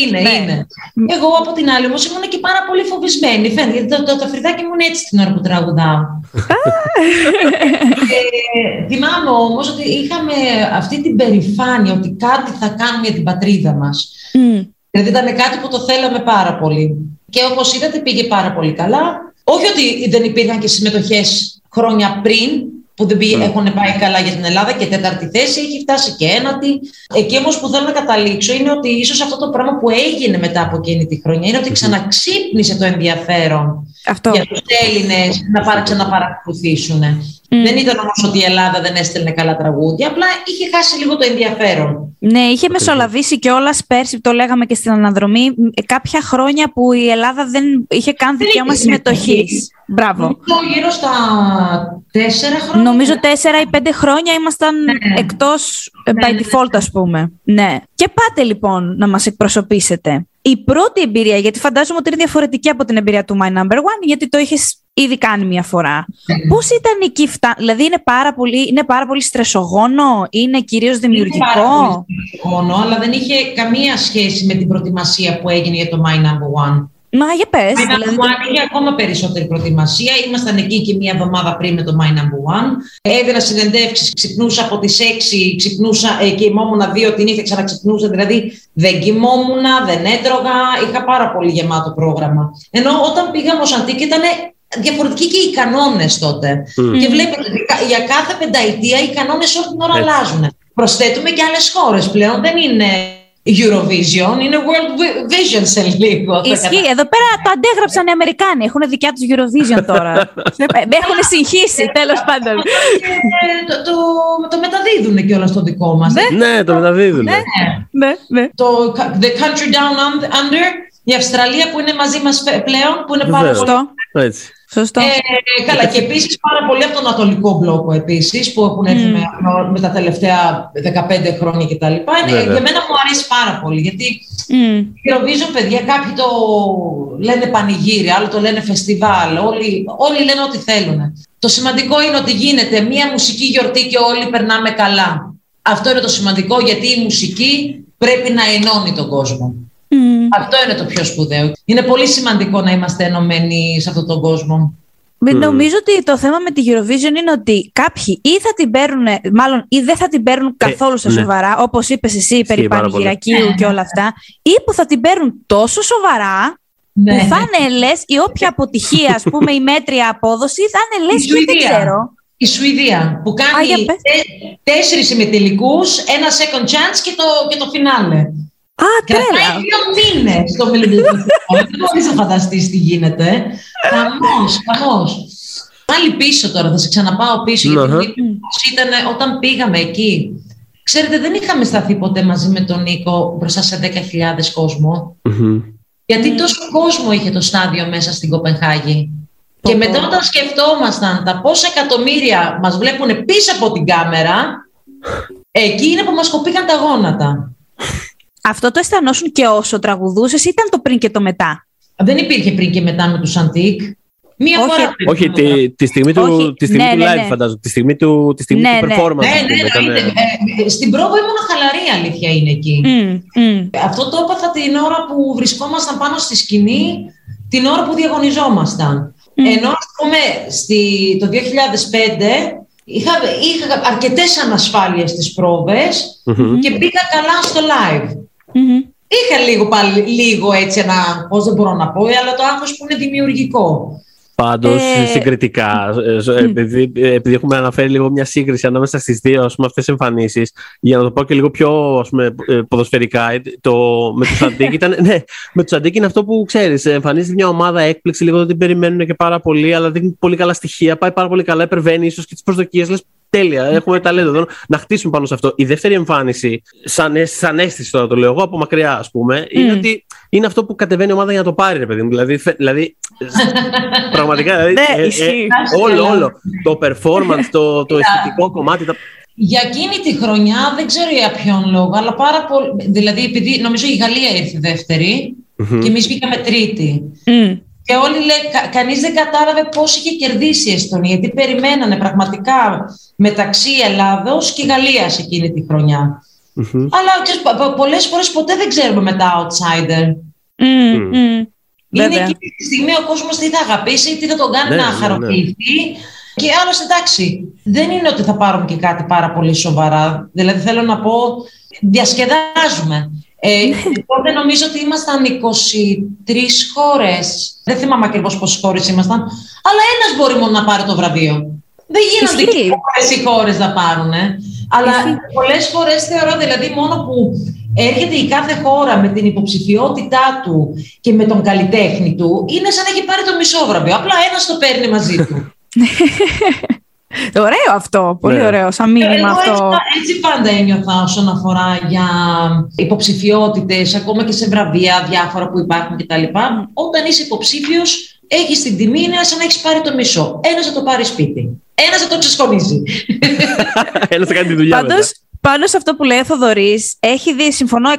S1: είναι,
S2: Ναι.
S1: είναι. Εγώ από την άλλη όμως ήμουν και πάρα πολύ φοβισμένη. Φαίνεται, γιατί το, το, το φρυδάκι μου είναι έτσι την ώρα που τραγουδάω. ε, θυμάμαι όμως ότι είχαμε αυτή την περηφάνεια ότι κάτι θα κάνουμε για την πατρίδα μας.
S2: Μμ.
S1: Δηλαδή ήταν κάτι που το θέλαμε πάρα πολύ. Και όπως είδατε πήγε πάρα πολύ καλά. Όχι ότι δεν υπήρχαν και συμμετοχές χρόνια πριν που δεν πήγε, έχουν πάει καλά για την Ελλάδα και τέταρτη θέση έχει φτάσει και ένατη. Εκεί όμως που θέλω να καταλήξω είναι ότι ίσως αυτό το πράγμα που έγινε μετά από εκείνη τη χρονιά είναι ότι ξαναξύπνησε το ενδιαφέρον
S2: Αυτό.
S1: για τους Έλληνες να παρα, ξαναπαρακολουθήσουν. Δεν ήταν όμως ότι η Ελλάδα δεν έστελνε καλά τραγούδια, απλά είχε χάσει λίγο το ενδιαφέρον.
S2: Ναι, είχε μεσολαβήσει κιόλας πέρσι, το λέγαμε και στην αναδρομή, ε, κάποια χρόνια που η Ελλάδα δεν είχε καν
S1: Δεν
S2: δικαίωμα
S1: είχε
S2: συμμετοχής.
S1: συμμετοχή.
S2: Μπράβο.
S1: Νομίζω γύρω στα τέσσερα χρόνια.
S2: Νομίζω τέσσερα ή πέντε χρόνια ήμασταν εκτός ε, by
S1: ναι,
S2: default, ας πούμε. Ναι. Και πάτε λοιπόν να μας εκπροσωπήσετε. Η πρώτη εμπειρία, γιατί φαντάζομαι ότι είναι διαφορετική από την εμπειρία του My Number One, γιατί το έχεις ήδη κάνει μια φορά. Πώς ήταν εκεί, φτα... δηλαδή είναι πάρα, πολύ, είναι πάρα πολύ στρεσογόνο, είναι κυρίως
S1: Είναι πάρα
S2: δημιουργικό;
S1: πολύ συμφωνώ, αλλά δεν είχε καμία σχέση με την προετοιμασία που έγινε για το My Number One.
S2: Μα για πες.
S1: My
S2: Δηλαδή,
S1: Number One είχε ακόμα περισσότερη προετοιμασία. Ήμασταν εκεί και μία εβδομάδα πριν με το My Number One. Έδινα συνεντεύξεις, ξυπνούσα από τις 6, ξυπνούσα ε, και κοιμόμουν δύο τη νύχτα, ξαναξυπνούσα. Δηλαδή δεν κοιμόμουν, δεν έτρωγα. Είχα πάρα πολύ γεμάτο πρόγραμμα. Ενώ όταν πήγα Μοσαντίκ ήταν διαφορετικοί και οι κανόνες τότε. Και βλέπετε ότι κα- για κάθε πενταετία οι κανόνες όλη την ώρα
S3: Έτσι.
S1: αλλάζουν. Προσθέτουμε και άλλες χώρες πλέον. Δεν είναι Eurovision, είναι World Vi- Vision σε λίγο. θα
S2: Ισχύει. Εδώ πέρα το αντέγραψαν οι Αμερικάνοι. Έχουν δικιά τους Eurovision τώρα. Με έχουν συγχύσει, τέλος πάντων.
S1: Και το, το, το μεταδίδουν και όλα στο δικό μας.
S3: Ναι, το μεταδίδουν.
S2: ναι, ναι.
S1: Το The Country Down Under, η Αυστραλία που είναι μαζί μας φε- πλέον, που είναι πάρα
S3: Βεβαίως.
S1: πολύ...
S2: Σωστό.
S3: Έτσι.
S2: Σωστό.
S1: Ε, καλά, και επίσης πάρα πολύ από τον Ανατολικό μπλόκο επίσης, που έχουν έρθει με, με τα τελευταία 15 χρόνια κτλ. Είναι,
S3: Βέβαια.
S1: για μένα μου αρέσει πάρα πολύ, γιατί
S2: Μμ.
S1: η Eurovision, παιδιά, κάποιοι το λένε πανηγύρι, άλλοι το λένε φεστιβάλ, όλοι, όλοι λένε ό,τι θέλουν. Το σημαντικό είναι ότι γίνεται μία μουσική γιορτή και όλοι περνάμε καλά. Αυτό είναι το σημαντικό, γιατί η μουσική πρέπει να ενώνει τον κόσμο.
S2: Μμ.
S1: Αυτό είναι το πιο σπουδαίο. Είναι πολύ σημαντικό να είμαστε ενωμένοι σε αυτόν τον κόσμο.
S2: Με- Νομίζω ότι το θέμα με τη Eurovision είναι ότι κάποιοι ή θα την παίρνουν, μάλλον ή δεν θα την παίρνουν καθόλου στα
S3: ναι.
S2: σοβαρά, όπως είπες εσύ περί
S3: πάρα πολύ.
S2: πανηγυρακίου και όλα αυτά, ή που θα την παίρνουν τόσο σοβαρά
S1: Ναι.
S2: που θα είναι λες η όποια αποτυχία, ας πούμε, η μέτρια απόδοση, θα είναι λες
S1: Η
S2: και δεν
S1: Σουηδία.
S2: ξέρω.
S1: Η Σουηδία που
S2: Α,
S1: κάνει
S2: για πες.
S1: τε- τέσσερις ημιτελικούς, ένα second chance και το, και το φινάλε.
S2: Α,
S1: Κρατάει
S2: τρέλα.
S1: δύο μήνες το Μελισσιπτικό. Δεν μπορείς να φανταστείς τι γίνεται. Χαμός, χαμός. Πάλι πίσω τώρα, θα σε ξαναπάω πίσω.
S3: Αχα.
S1: Γιατί ήταν όταν πήγαμε εκεί. Ξέρετε, δεν είχαμε σταθεί ποτέ μαζί με τον Νίκο μπροστά σε 10.000 κόσμο.
S3: Μμμ.
S1: Γιατί τόσο κόσμο είχε το στάδιο μέσα στην Κοπενχάγη. Και μετά όταν σκεφτόμασταν τα πόσα εκατομμύρια μας βλέπουν πίσω από την κάμερα, εκεί είναι που μας κοπήκαν τα γόνατα.
S2: Αυτό το αισθανόσουν και όσο τραγουδούσες, ήταν το πριν και το μετά.
S1: Δεν υπήρχε πριν και μετά με τους Αντίκ. Μία
S2: Όχι,
S1: φορά πριν.
S3: Όχι, τη, τη στιγμή του,
S2: Όχι,
S3: τη στιγμή
S2: ναι,
S3: του
S2: ναι,
S3: live,
S2: ναι.
S3: φαντάζομαι. Τη στιγμή του, τη στιγμή
S2: Ναι,
S3: του
S2: ναι.
S3: performance.
S1: Ναι,
S3: ας
S1: ναι,
S3: πούμε, ήταν-
S1: εννοείται. Ε, ε, στην πρόβα ήμουν χαλαρή, αλήθεια είναι εκεί.
S2: Μμ, μμ.
S1: Αυτό το έπαθα την ώρα που βρισκόμασταν πάνω στη σκηνή, την ώρα που διαγωνιζόμασταν. Ενώ, ας πούμε, στη, το 2005 είχα, είχα αρκετές ανασφάλειες στις πρόβες
S3: Μμμ.
S1: και πήγα καλά στο live.
S2: Μμμ.
S1: Είχα λίγο, πάλι, λίγο έτσι ένα άγχος, δεν μπορώ να πω, αλλά το άγχος που είναι δημιουργικό.
S3: Πάντως,
S2: Ε,
S3: συγκριτικά, ε, ε, επειδή, ε, επειδή έχουμε αναφέρει λίγο μια σύγκριση ανάμεσα στις δύο αυτές τις εμφανίσεις, για να το πω και λίγο πιο ας πούμε, ε, ποδοσφαιρικά, ε, το, με τους Αντίκ ήταν. Ναι, με τους Αντίκ είναι αυτό που ξέρεις. Εμφανίζεται μια ομάδα έκπληξη, λίγο δεν την περιμένουν και πάρα πολύ, αλλά δείχνει πολύ καλά στοιχεία. Πάει πάρα πολύ καλά, υπερβαίνει ίσως και τις προσδοκίες. Λε τέλεια, έχουμε ταλέντο εδώ να χτίσουμε πάνω σε αυτό. Η δεύτερη εμφάνιση, σαν, αίσθηση- σαν αίσθηση τώρα το λέω εγώ από μακριά, ας πούμε, είναι
S2: Μμ.
S3: ότι είναι αυτό που κατεβαίνει η ομάδα για να το πάρει, ρε παιδί μου. Δηλαδή, φε- δηλαδή πραγματικά. Δηλαδή,
S2: Ναι, ισχύει.
S3: όλο, όλο. Το performance, το, το αισθητικό κομμάτι. Τα...
S1: Για εκείνη τη χρονιά, δεν ξέρω για ποιον λόγο, αλλά πάρα πολύ. Δηλαδή, επειδή νομίζω η Γαλλία ήρθε δεύτερη και εμείς βγήκαμε τρίτη.
S2: Μμ.
S1: Και όλοι λέει, κα, κανείς δεν κατάλαβε πώς είχε κερδίσει η Εστονία, γιατί περιμένανε πραγματικά μεταξύ Ελλάδος και Γαλλίας εκείνη τη χρονιά.
S3: Μμμ.
S1: Αλλά ξέρεις, πο- πο- πολλές φορές ποτέ δεν ξέρουμε με τα outsider.
S2: Μμ,
S3: Μμ.
S2: μμ.
S1: Είναι
S2: Βέβαια.
S1: εκείνη τη στιγμή ο κόσμος τι θα αγαπήσει, τι θα τον κάνει
S3: Ναι,
S1: να
S3: ναι, ναι.
S1: χαροποιηθεί. Και άλλωστε εντάξει, δεν είναι ότι θα πάρουμε και κάτι πάρα πολύ σοβαρά. Δηλαδή θέλω να πω, διασκεδάζουμε. Ε, τότε νομίζω ότι ήμασταν 23 χώρες. Δεν θυμάμαι ακριβώς πόσες χώρες ήμασταν. Αλλά ένας μπορεί μόνο να πάρει το βραβείο. Δεν γίνονται
S2: Ισχύει.
S1: και όλες οι χώρες να πάρουν. Αλλά
S2: Ισχύει.
S1: πολλές φορές θεωρώ δηλαδή μόνο που έρχεται η κάθε χώρα με την υποψηφιότητά του και με τον καλλιτέχνη του, είναι σαν να έχει πάρει το μισό βραβείο. Απλά ένας το παίρνει μαζί του.
S2: Ωραίο αυτό. Πολύ
S3: Ναι.
S2: ωραίο. Σαν μήνυμα
S1: Εγώ
S2: αυτό.
S1: έτσι, έτσι πάντα ένιωθα όσον αφορά για υποψηφιότητες, ακόμα και σε βραβεία διάφορα που υπάρχουν κτλ. Όταν είσαι υποψήφιος, έχεις την τιμή, είναι σαν να έχεις πάρει το μισό. Ένας θα το πάρει σπίτι. Ένας θα το ξεσχονίζει.
S3: Ένας θα κάνει τη δουλειά.
S2: Πάντως,
S3: μετά.
S2: Πάνω σε αυτό που λέει ο Θοδωρής, έχει δει, συμφωνώ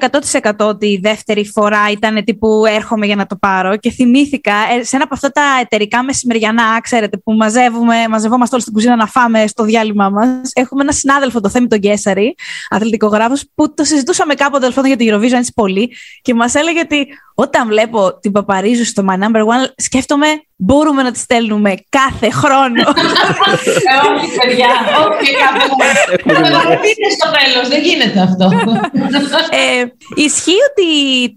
S2: 100% ότι η δεύτερη φορά ήταν τύπου έρχομαι για να το πάρω και θυμήθηκα ε, σε ένα από αυτά τα εταιρικά μεσημεριανά, ξέρετε, που μαζεύουμε, μαζευόμαστε όλοι στην κουζίνα να φάμε στο διάλειμμα μας. Έχουμε ένα συνάδελφο, το Θέμη τον Κέσσαρη, αθλητικογράφος, που το συζητούσαμε κάποτε για την Eurovision έτσι πολύ και μας έλεγε ότι όταν βλέπω την Παπαρίζου στο My Number One, σκέφτομαι μπορούμε να τη στέλνουμε κάθε χρόνο.
S1: Ε, όχι, παιδιά, όχι κάθε χρόνο. είναι στο τέλος, δεν γίνεται αυτό.
S2: ε, ισχύει ότι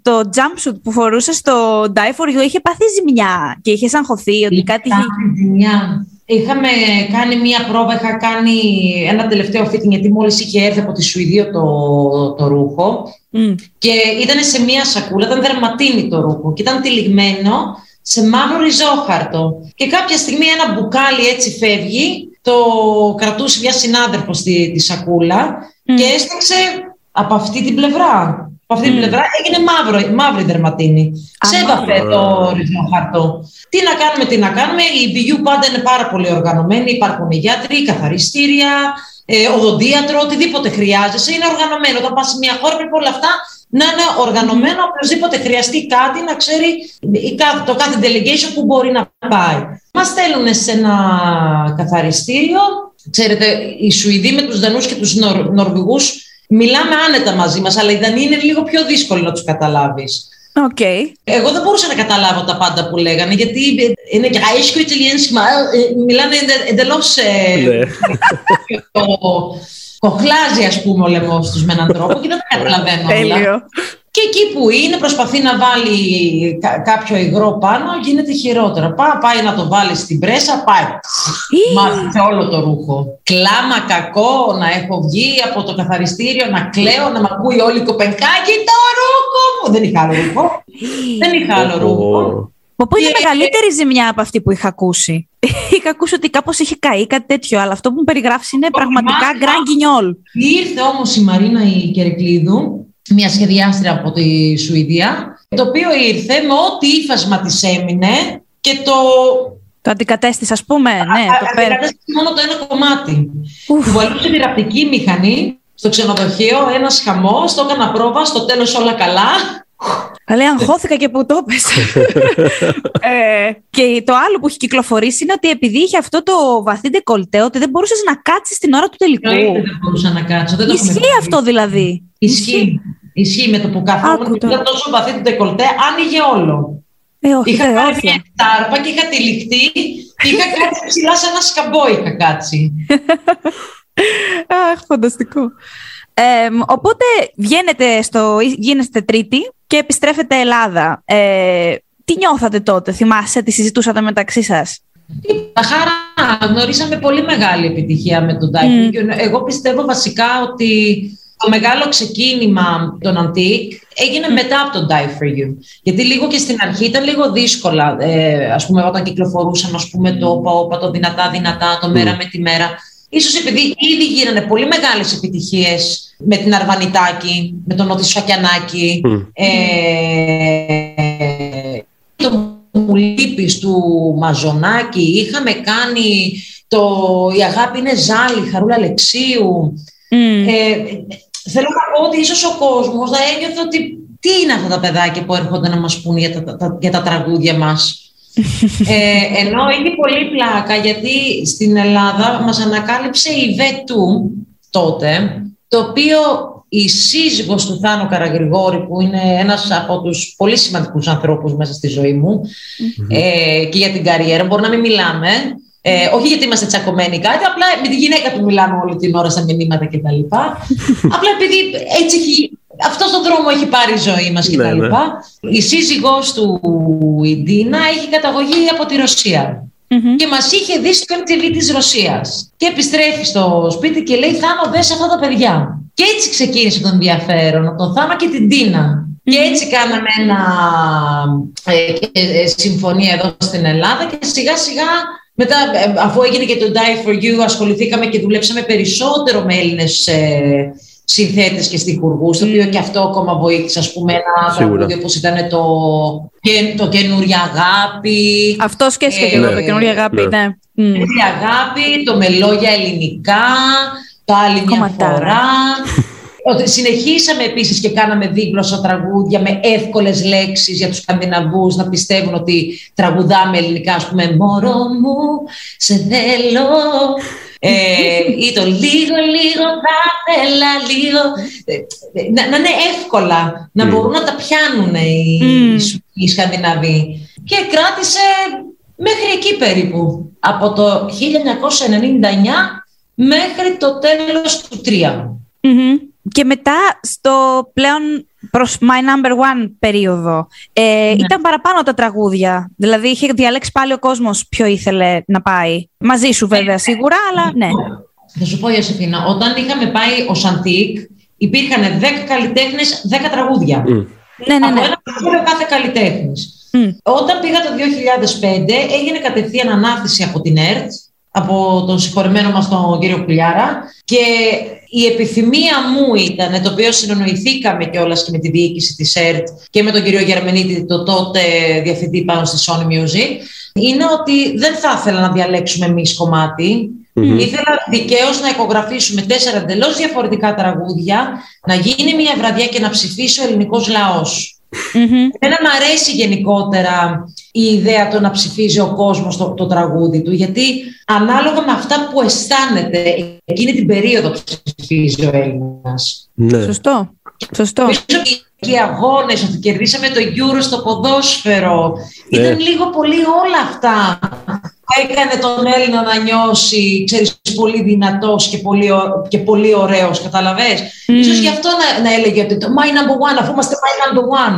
S2: το jumpsuit που φορούσε στο Die For You είχε πάθει ζημιά και είχε αγχωθεί ότι κάτι είχε...
S1: ζημιά. Είχαμε κάνει μία πρόβα, είχα κάνει ένα τελευταίο fitting γιατί μόλις είχε έρθει από τη Σουηδία το, το ρούχο και ήταν σε μία σακούλα, ήταν δερματίνη το ρούχο και ήταν τυλιγμένο σε μαύρο ριζόχαρτο. Και κάποια στιγμή ένα μπουκάλι έτσι φεύγει, το κρατούσε μια συνάδελφος στη τη σακούλα και έσταξε από αυτή την πλευρά. Από αυτή την πλευρά έγινε μαύρο, μαύρη δερματίνη. Ξέβαφε το ριζόχαρτο. Τι να κάνουμε, τι να κάνουμε. Η BU πάντα είναι πάρα πολύ οργανωμένη. Υπάρχουν οι γιατροί, καθαριστήρια, ε, οδοντίατρο, οτιδήποτε χρειάζεσαι. Είναι οργανωμένο. Όταν πας σε μια χώρα πρέπει όλα αυτά να είναι οργανωμένο. Οπωσδήποτε χρειαστεί κάτι να ξέρει το κάθε delegation που μπορεί να πάει. Μας στέλνουν σε ένα καθαριστήριο. Ξέρετε, οι Σουηδοί με τους Δανούς και τους Νορ, Νορβηγούς μιλάμε άνετα μαζί μας, αλλά οι Δανείοι είναι λίγο πιο δύσκολο να τους καταλάβεις.
S2: Okay.
S1: Εγώ δεν μπορούσα να καταλάβω τα πάντα που λέγανε, γιατί είναι και αίσιο Ιταλιένσιμα, μιλάνε εντελώς. Ε, ναι. Κοχλάζει, ας πούμε, ο λαιμός τους με έναν τρόπο και δεν τα καταλαβαίνω όλα. Και εκεί που είναι, προσπαθεί να βάλει κάποιο υγρό πάνω, γίνεται χειρότερα. Πά, πάει να το βάλει στην πρέσα, πάει. Μάθησε όλο το ρούχο. Κλάμα κακό να έχω βγει από το καθαριστήριο, να κλαίω, να μ' ακούει όλη η κοπενκάκι το ρούχο μου. Δεν είχα άλλο ρούχο. Δεν είχα άλλο ρούχο.
S2: Πω είναι μεγαλύτερη ζημιά από αυτή που είχα ακούσει. είχα ακούσει ότι κάπως είχε καεί κάτι τέτοιο, αλλά αυτό που μου περιγράφεις είναι πραγματικά γκραν
S1: Ήρθε όμως η Μαρίνα η Κερκλίδου, μια σχεδιάστρια από τη Σουηδία, το οποίο ήρθε με ό,τι ύφασμα της έμεινε και το.
S2: Το αντικατέστησε, ας πούμε. ναι, το
S1: αντικατέστησε μόνο το ένα κομμάτι. Του βαλούσε τη ραπτική μηχανή στο ξενοδοχείο, ένας χαμός, το έκανα πρόβα, στο τέλος όλα καλά.
S2: Καλέ, αγχώθηκα και που το πες. ε, και το άλλο που έχει κυκλοφορήσει είναι ότι επειδή είχε αυτό το βαθύ ντεκολτέ, ότι δεν μπορούσες να κάτσεις την ώρα του τελικού.
S1: δεν μπορούσα να κάτσω. Δεν
S2: Ισχύει αυτό δηλαδή.
S1: Ισχύει. Ισχύει με το που καθόμουν. Ήταν τόσο βαθύ το ντεκολτέ, άνοιγε όλο.
S2: Ε, όχι,
S1: είχα
S2: πάρει
S1: μια τάρπα και είχα τυλιχτεί και είχα κάτσει ψηλά σε ένα σκαμπό είχα κάτσει.
S2: Αχ, φανταστικό. Ε, οπότε βγαίνετε στο, γίνεστε τρίτη και επιστρέφετε Ελλάδα. Ε, τι νιώθατε τότε, θυμάσαι, τι συζητούσατε μεταξύ σας;
S1: Τα χαρά, γνωρίσαμε πολύ μεγάλη επιτυχία με τον Die Εγώ πιστεύω βασικά ότι το μεγάλο ξεκίνημα των Antique έγινε μετά από τον Die For You. Γιατί λίγο και στην αρχή ήταν λίγο δύσκολα, ε, ας πούμε, όταν κυκλοφορούσαν ας πούμε, το όπα, το δυνατά-δυνατά, το μέρα με τη μέρα. Ίσως επειδή ήδη γίνανε πολύ μεγάλες επιτυχίες με την Αρβανιτάκη, με τον Νότι Σακιανάκη, ε, το Μουλίπης του Μαζονάκη, είχαμε κάνει το «Η αγάπη είναι ζάλι», Χαρούλα Αλεξίου. Ε, θέλω να πω ότι ίσως ο κόσμος θα ένιωθε ότι τι είναι αυτά τα παιδάκια που έρχονται να μας πούν για τα, τα, για τα τραγούδια μας ε, ενώ είναι πολύ πλάκα γιατί στην Ελλάδα μας ανακάλυψε η Βετού τότε, το οποίο η σύζυγος του Θάνο Καραγρηγόρη που είναι ένας από τους πολύ σημαντικούς ανθρώπους μέσα στη ζωή μου ε, και για την καριέρα, μπορεί να μην μιλάμε, ε, όχι γιατί είμαστε τσακωμένοι κάτι, απλά με τη γυναίκα του μιλάμε όλη την ώρα σε μηνύματα κτλ. απλά επειδή έτσι έχει αυτός τον δρόμο έχει πάρει η ζωή μας και ναι, τα ναι. λοιπά. Η σύζυγός του η Ντίνα έχει καταγωγή από τη ρωσια Και μας είχε δει στο MTV της Ρωσίας. Και επιστρέφει στο σπίτι και λέει Θάνο δες αυτά τα παιδιά. Και έτσι ξεκίνησε τον ενδιαφέρον από τον Θάνο και την τινα Και έτσι κάναμε ένα ε, ε, συμφωνία εδώ στην Ελλάδα και σιγά σιγά μετά ε, αφού έγινε και το Die For You ασχοληθήκαμε και δουλέψαμε περισσότερο με Έλληνες ε, συνθέτες και στιχουργούς, το οποίο και αυτό ακόμα βοήθησε, ας πούμε, ένα τραγούδι όπως ήταν το, το καινούρια αγάπη.
S2: Αυτός σκέφτηκε και εγώ, το καινούρια αγάπη, ναι.
S1: Καινούρια αγάπη, το με λόγια ελληνικά. το άλλη μια
S2: Κομματάρα.
S1: φορά. Ότι συνεχίσαμε επίσης και κάναμε δίγλωσσα τραγούδια με εύκολες λέξεις για τους Σκανδιναβούς να πιστεύουν ότι τραγουδάμε ελληνικά, ας πούμε «Μωρό μου, σε θέλω». Ε, ή το λίγο, λίγο, θα θέλα λίγο. Ε, ε, Να, να είναι εύκολα, να
S3: Μμ.
S1: μπορούν να τα πιάνουν οι,
S2: Μμ.
S1: οι Σκανδιναβοί. Και κράτησε μέχρι εκεί περίπου. Από το 1999 μέχρι το τέλος του 3.
S2: Μμμ. Και μετά στο πλέον προς My Number One περίοδο ε, ήταν παραπάνω τα τραγούδια. Δηλαδή είχε διαλέξει πάλι ο κόσμος ποιο ήθελε να πάει. Μαζί σου βέβαια σίγουρα, αλλά ναι.
S1: Θα σου πω, Ιωσήφινα, όταν είχαμε πάει ο Σαντίκ, υπήρχαν 10 καλλιτέχνες, 10 τραγούδια.
S3: Μμ.
S2: Ναι, ναι,
S1: Από
S2: ναι.
S1: ένα τραγούδιο κάθε καλλιτέχνης.
S2: Μμ.
S1: Όταν πήγα το 2005, έγινε κατευθείαν ανάθεση από την ΕΡΤ, από τον συγχωρεμένο μας τον κύριο Κουλιάρα και η επιθυμία μου ήταν, το οποίο συνεννοηθήκαμε κιόλας και με τη διοίκηση της ΕΡΤ και με τον κύριο Γερμενίτη, το τότε διευθυντή πάνω στη Sony Music, είναι ότι δεν θα ήθελα να διαλέξουμε εμείς κομμάτι.
S3: Μμμ.
S1: Ήθελα δικαίως να οικογραφήσουμε τέσσερα εντελώς διαφορετικά τραγούδια, να γίνει μια βραδιά και να ψηφίσει ο ελληνικός λαός.
S2: Μμμ.
S1: Εμένα μου αρέσει γενικότερα η ιδέα το να ψηφίζει ο κόσμος το, το τραγούδι του, γιατί ανάλογα με αυτά που αισθάνεται εκείνη την περίοδο ψηφίζει ο Έλληνας.
S3: Ναι.
S2: Σωστό. Σωστό.
S1: Νομίζω ότι και οι αγώνες, ότι κερδίσαμε το Euro στο ποδόσφαιρο,
S3: Ναι.
S1: ήταν λίγο πολύ όλα αυτά που έκανε τον Έλληνα να νιώσει, ξέρεις, πολύ δυνατός και πολύ, ω- και πολύ ωραίος, καταλαβες;
S2: Μμ.
S1: Ίσως γι' αυτό να, να έλεγε ότι το My Number One, αφού είμαστε My Number One.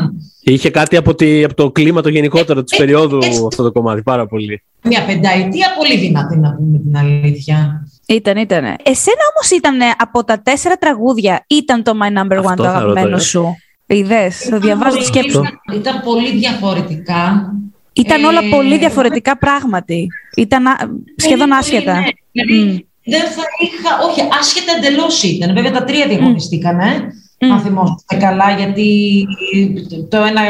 S3: Είχε κάτι από, τη, από το κλίμα το γενικότερο της
S1: Ε,
S3: περίοδου
S1: έτσι.
S3: αυτό το κομμάτι, πάρα πολύ.
S1: Μια πενταετία πολύ δυνατή να πούμε την αλήθεια.
S2: Ήταν, ήταν. Εσένα όμως ήταν από τα τέσσερα τραγούδια, ήταν το My Number
S3: Αυτό
S2: One το
S3: θα
S2: αγαπημένο
S3: ρωτώ, ε.
S2: σου. Είδες, το διαβάζω τη σκέψη.
S1: Ήταν, ήταν πολύ διαφορετικά.
S2: Ήταν όλα
S1: Ε,
S2: πολύ διαφορετικά πράγματι. Ήταν α- σχεδόν
S1: Πολύ,
S2: άσχετα.
S1: πολύ, ναι. Δηλαδή,
S2: Μμ.
S1: δεν θα είχα, όχι, άσχετα εντελώς ήταν. Βέβαια τα τρία διαγωνιστήκανε,
S2: Μμ.
S1: αν θυμόσαστε καλά, γιατί το ένα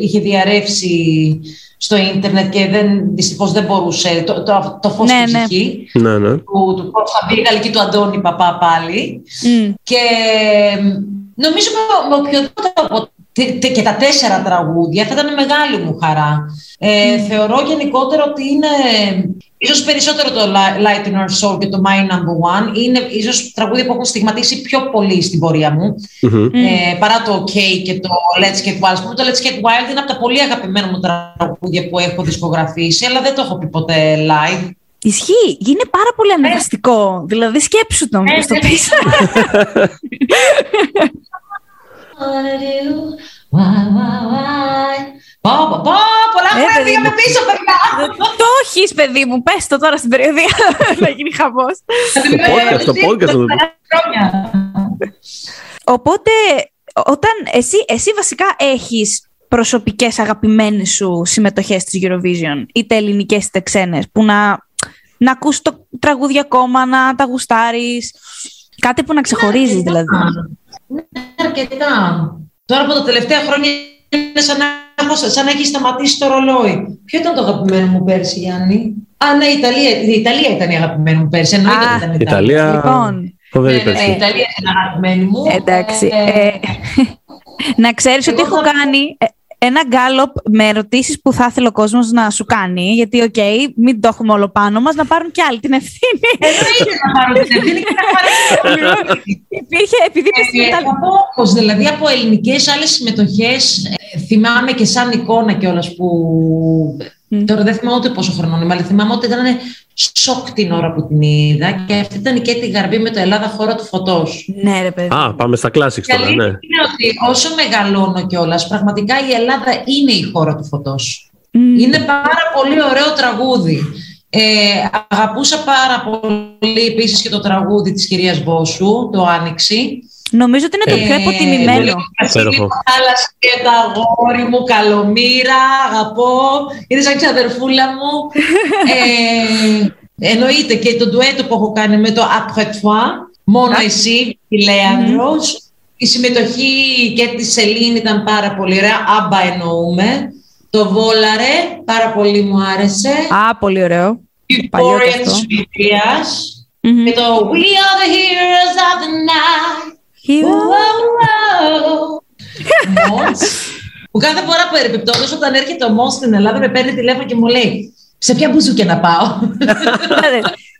S1: είχε διαρρεύσει στο ίντερνετ και δεν, δυστυχώς δεν μπορούσε, το, το, το φως
S2: Ναι,
S1: στην
S2: ναι.
S1: ψυχή,
S3: Ναι, ναι.
S1: του, του Κώστα Μπή, γαλλική του Αντώνη Παπά πάλι.
S2: Μμ.
S1: Και ε, νομίζω με, με οποιοδήποτε από τε- τε- και τα τέσσερα τραγούδια θα ήταν μεγάλη μου χαρά. Ε, Θεωρώ γενικότερα ότι είναι ίσως περισσότερο το Li- Light in Our Soul και το My Number One είναι ίσως τραγούδια που έχουν στιγματίσει πιο πολύ στην πορεία μου
S3: Μμμ.
S1: ε, παρά το OK και το Let's Get Wild. Ας πούμε, Το Let's Get Wild είναι από τα πολύ αγαπημένα μου τραγούδια που έχω δισκογραφήσει αλλά δεν το έχω πει ποτέ live.
S2: Ισχύει. Είναι πάρα πολύ αναγκαστικό. Δηλαδή, σκέψου το μήπως το
S1: ναι.
S2: πεις.
S1: Why, why, why; Πω, πω, πω, πολλά
S2: Ε,
S1: χρόνια
S2: παιδί
S1: πήγαμε
S2: μου.
S1: πίσω, παιδιά.
S2: το έχεις, παιδί μου. Πες το τώρα στην περιοδία. να γίνει χαμός.
S3: Στο podcast, στο podcast θα το πω.
S1: Χρόνια.
S2: Οπότε, όταν εσύ, εσύ βασικά έχεις προσωπικές αγαπημένες σου συμμετοχές της Eurovision, είτε ελληνικές είτε ξένες, που να, να ακούς το τραγούδι ακόμα, να τα γουστάρεις, κάτι που να ξεχωρίζεις δηλαδή.
S1: Ναι, αρκετά. Τώρα από τα τελευταία χρόνια είναι σαν να, έχω- σαν να έχει σταματήσει το ρολόι. Ποιο ήταν το αγαπημένο μου πέρσι, Γιάννη; Α, ναι, η Ιταλία, η Ιταλία ήταν η αγαπημένη μου πέρσι. Εννοείται
S2: Α,
S1: ότι ήταν η
S3: Ιταλία.
S2: Λοιπόν,
S3: Φοβερή
S1: Ναι, ναι, ναι, η
S3: περσί.
S1: Ιταλία είναι αγαπημένη μου.
S2: εντάξει.
S1: Ε,
S2: ε, να ξέρεις
S1: εγώ
S2: ότι έχω
S1: θα-
S2: κάνει ε, ένα γκάλοπ με ερωτήσεις που θα ήθελε ο κόσμος να σου κάνει, γιατί, οκ, μην το έχουμε όλο πάνω μας, να πάρουν κι άλλοι την ευθύνη.
S1: Εννοείται να πάρω την ευθύνη και να πάρω
S2: Υπήρχε, επειδή είπες στην
S1: Ε,
S2: Ιταλία.
S1: θα πω πως, δηλαδή από ελληνικές άλλες συμμετοχές ε, θυμάμαι και σαν εικόνα κιόλας που
S2: Μμ.
S1: τώρα δεν θυμάμαι ούτε πόσο χρονών είμαι αλλά θυμάμαι ότι ήταν σοκ την ώρα που την είδα και αυτή ήταν και τη γαρμπή με το Ελλάδα χώρα του φωτός.
S2: Ναι, ρε παιδί.
S3: Α, πάμε στα classics
S1: Και
S3: τώρα,
S1: αλήθεια
S3: ναι.
S1: είναι ότι όσο μεγαλώνω κιόλας πραγματικά η Ελλάδα είναι η χώρα του φωτός.
S2: Μμ.
S1: Είναι πάρα πολύ ωραίο τραγούδι. Ε, αγαπούσα πάρα πολύ επίσης και το τραγούδι της κυρίας Βόσου, το Άνοιξη.
S2: Νομίζω ότι είναι το πιο
S1: Ε,
S2: υποτιμημένο.
S1: πολύ
S3: Υπέροχο.
S1: Βασίλη Θάλασσα και τα αγόρι μου, καλομήρα, αγαπώ. Είναι σαν ξαδερφούλα μου. ε, εννοείται και το ντουέτο που έχω κάνει με το Après toi, μόνο
S2: Α.
S1: εσύ, η Λέανδρος. Η συμμετοχή και τη Σελήνη ήταν πάρα πολύ ωραία, άμπα εννοούμε. Το Βόλαρε, πάρα πολύ μου άρεσε.
S2: Α, πολύ ωραίο. Παλιό και
S1: Victoria
S2: αυτό.
S1: της Σουηδίας.
S2: Μμμ.
S1: Με το We are the heroes of the night. Μος, που κάθε φορά που ερεπιπτόντως όταν έρχεται ο Μος στην Ελλάδα με παίρνει τηλέφωνο και μου λέει σε ποια μπουζούκια να πάω;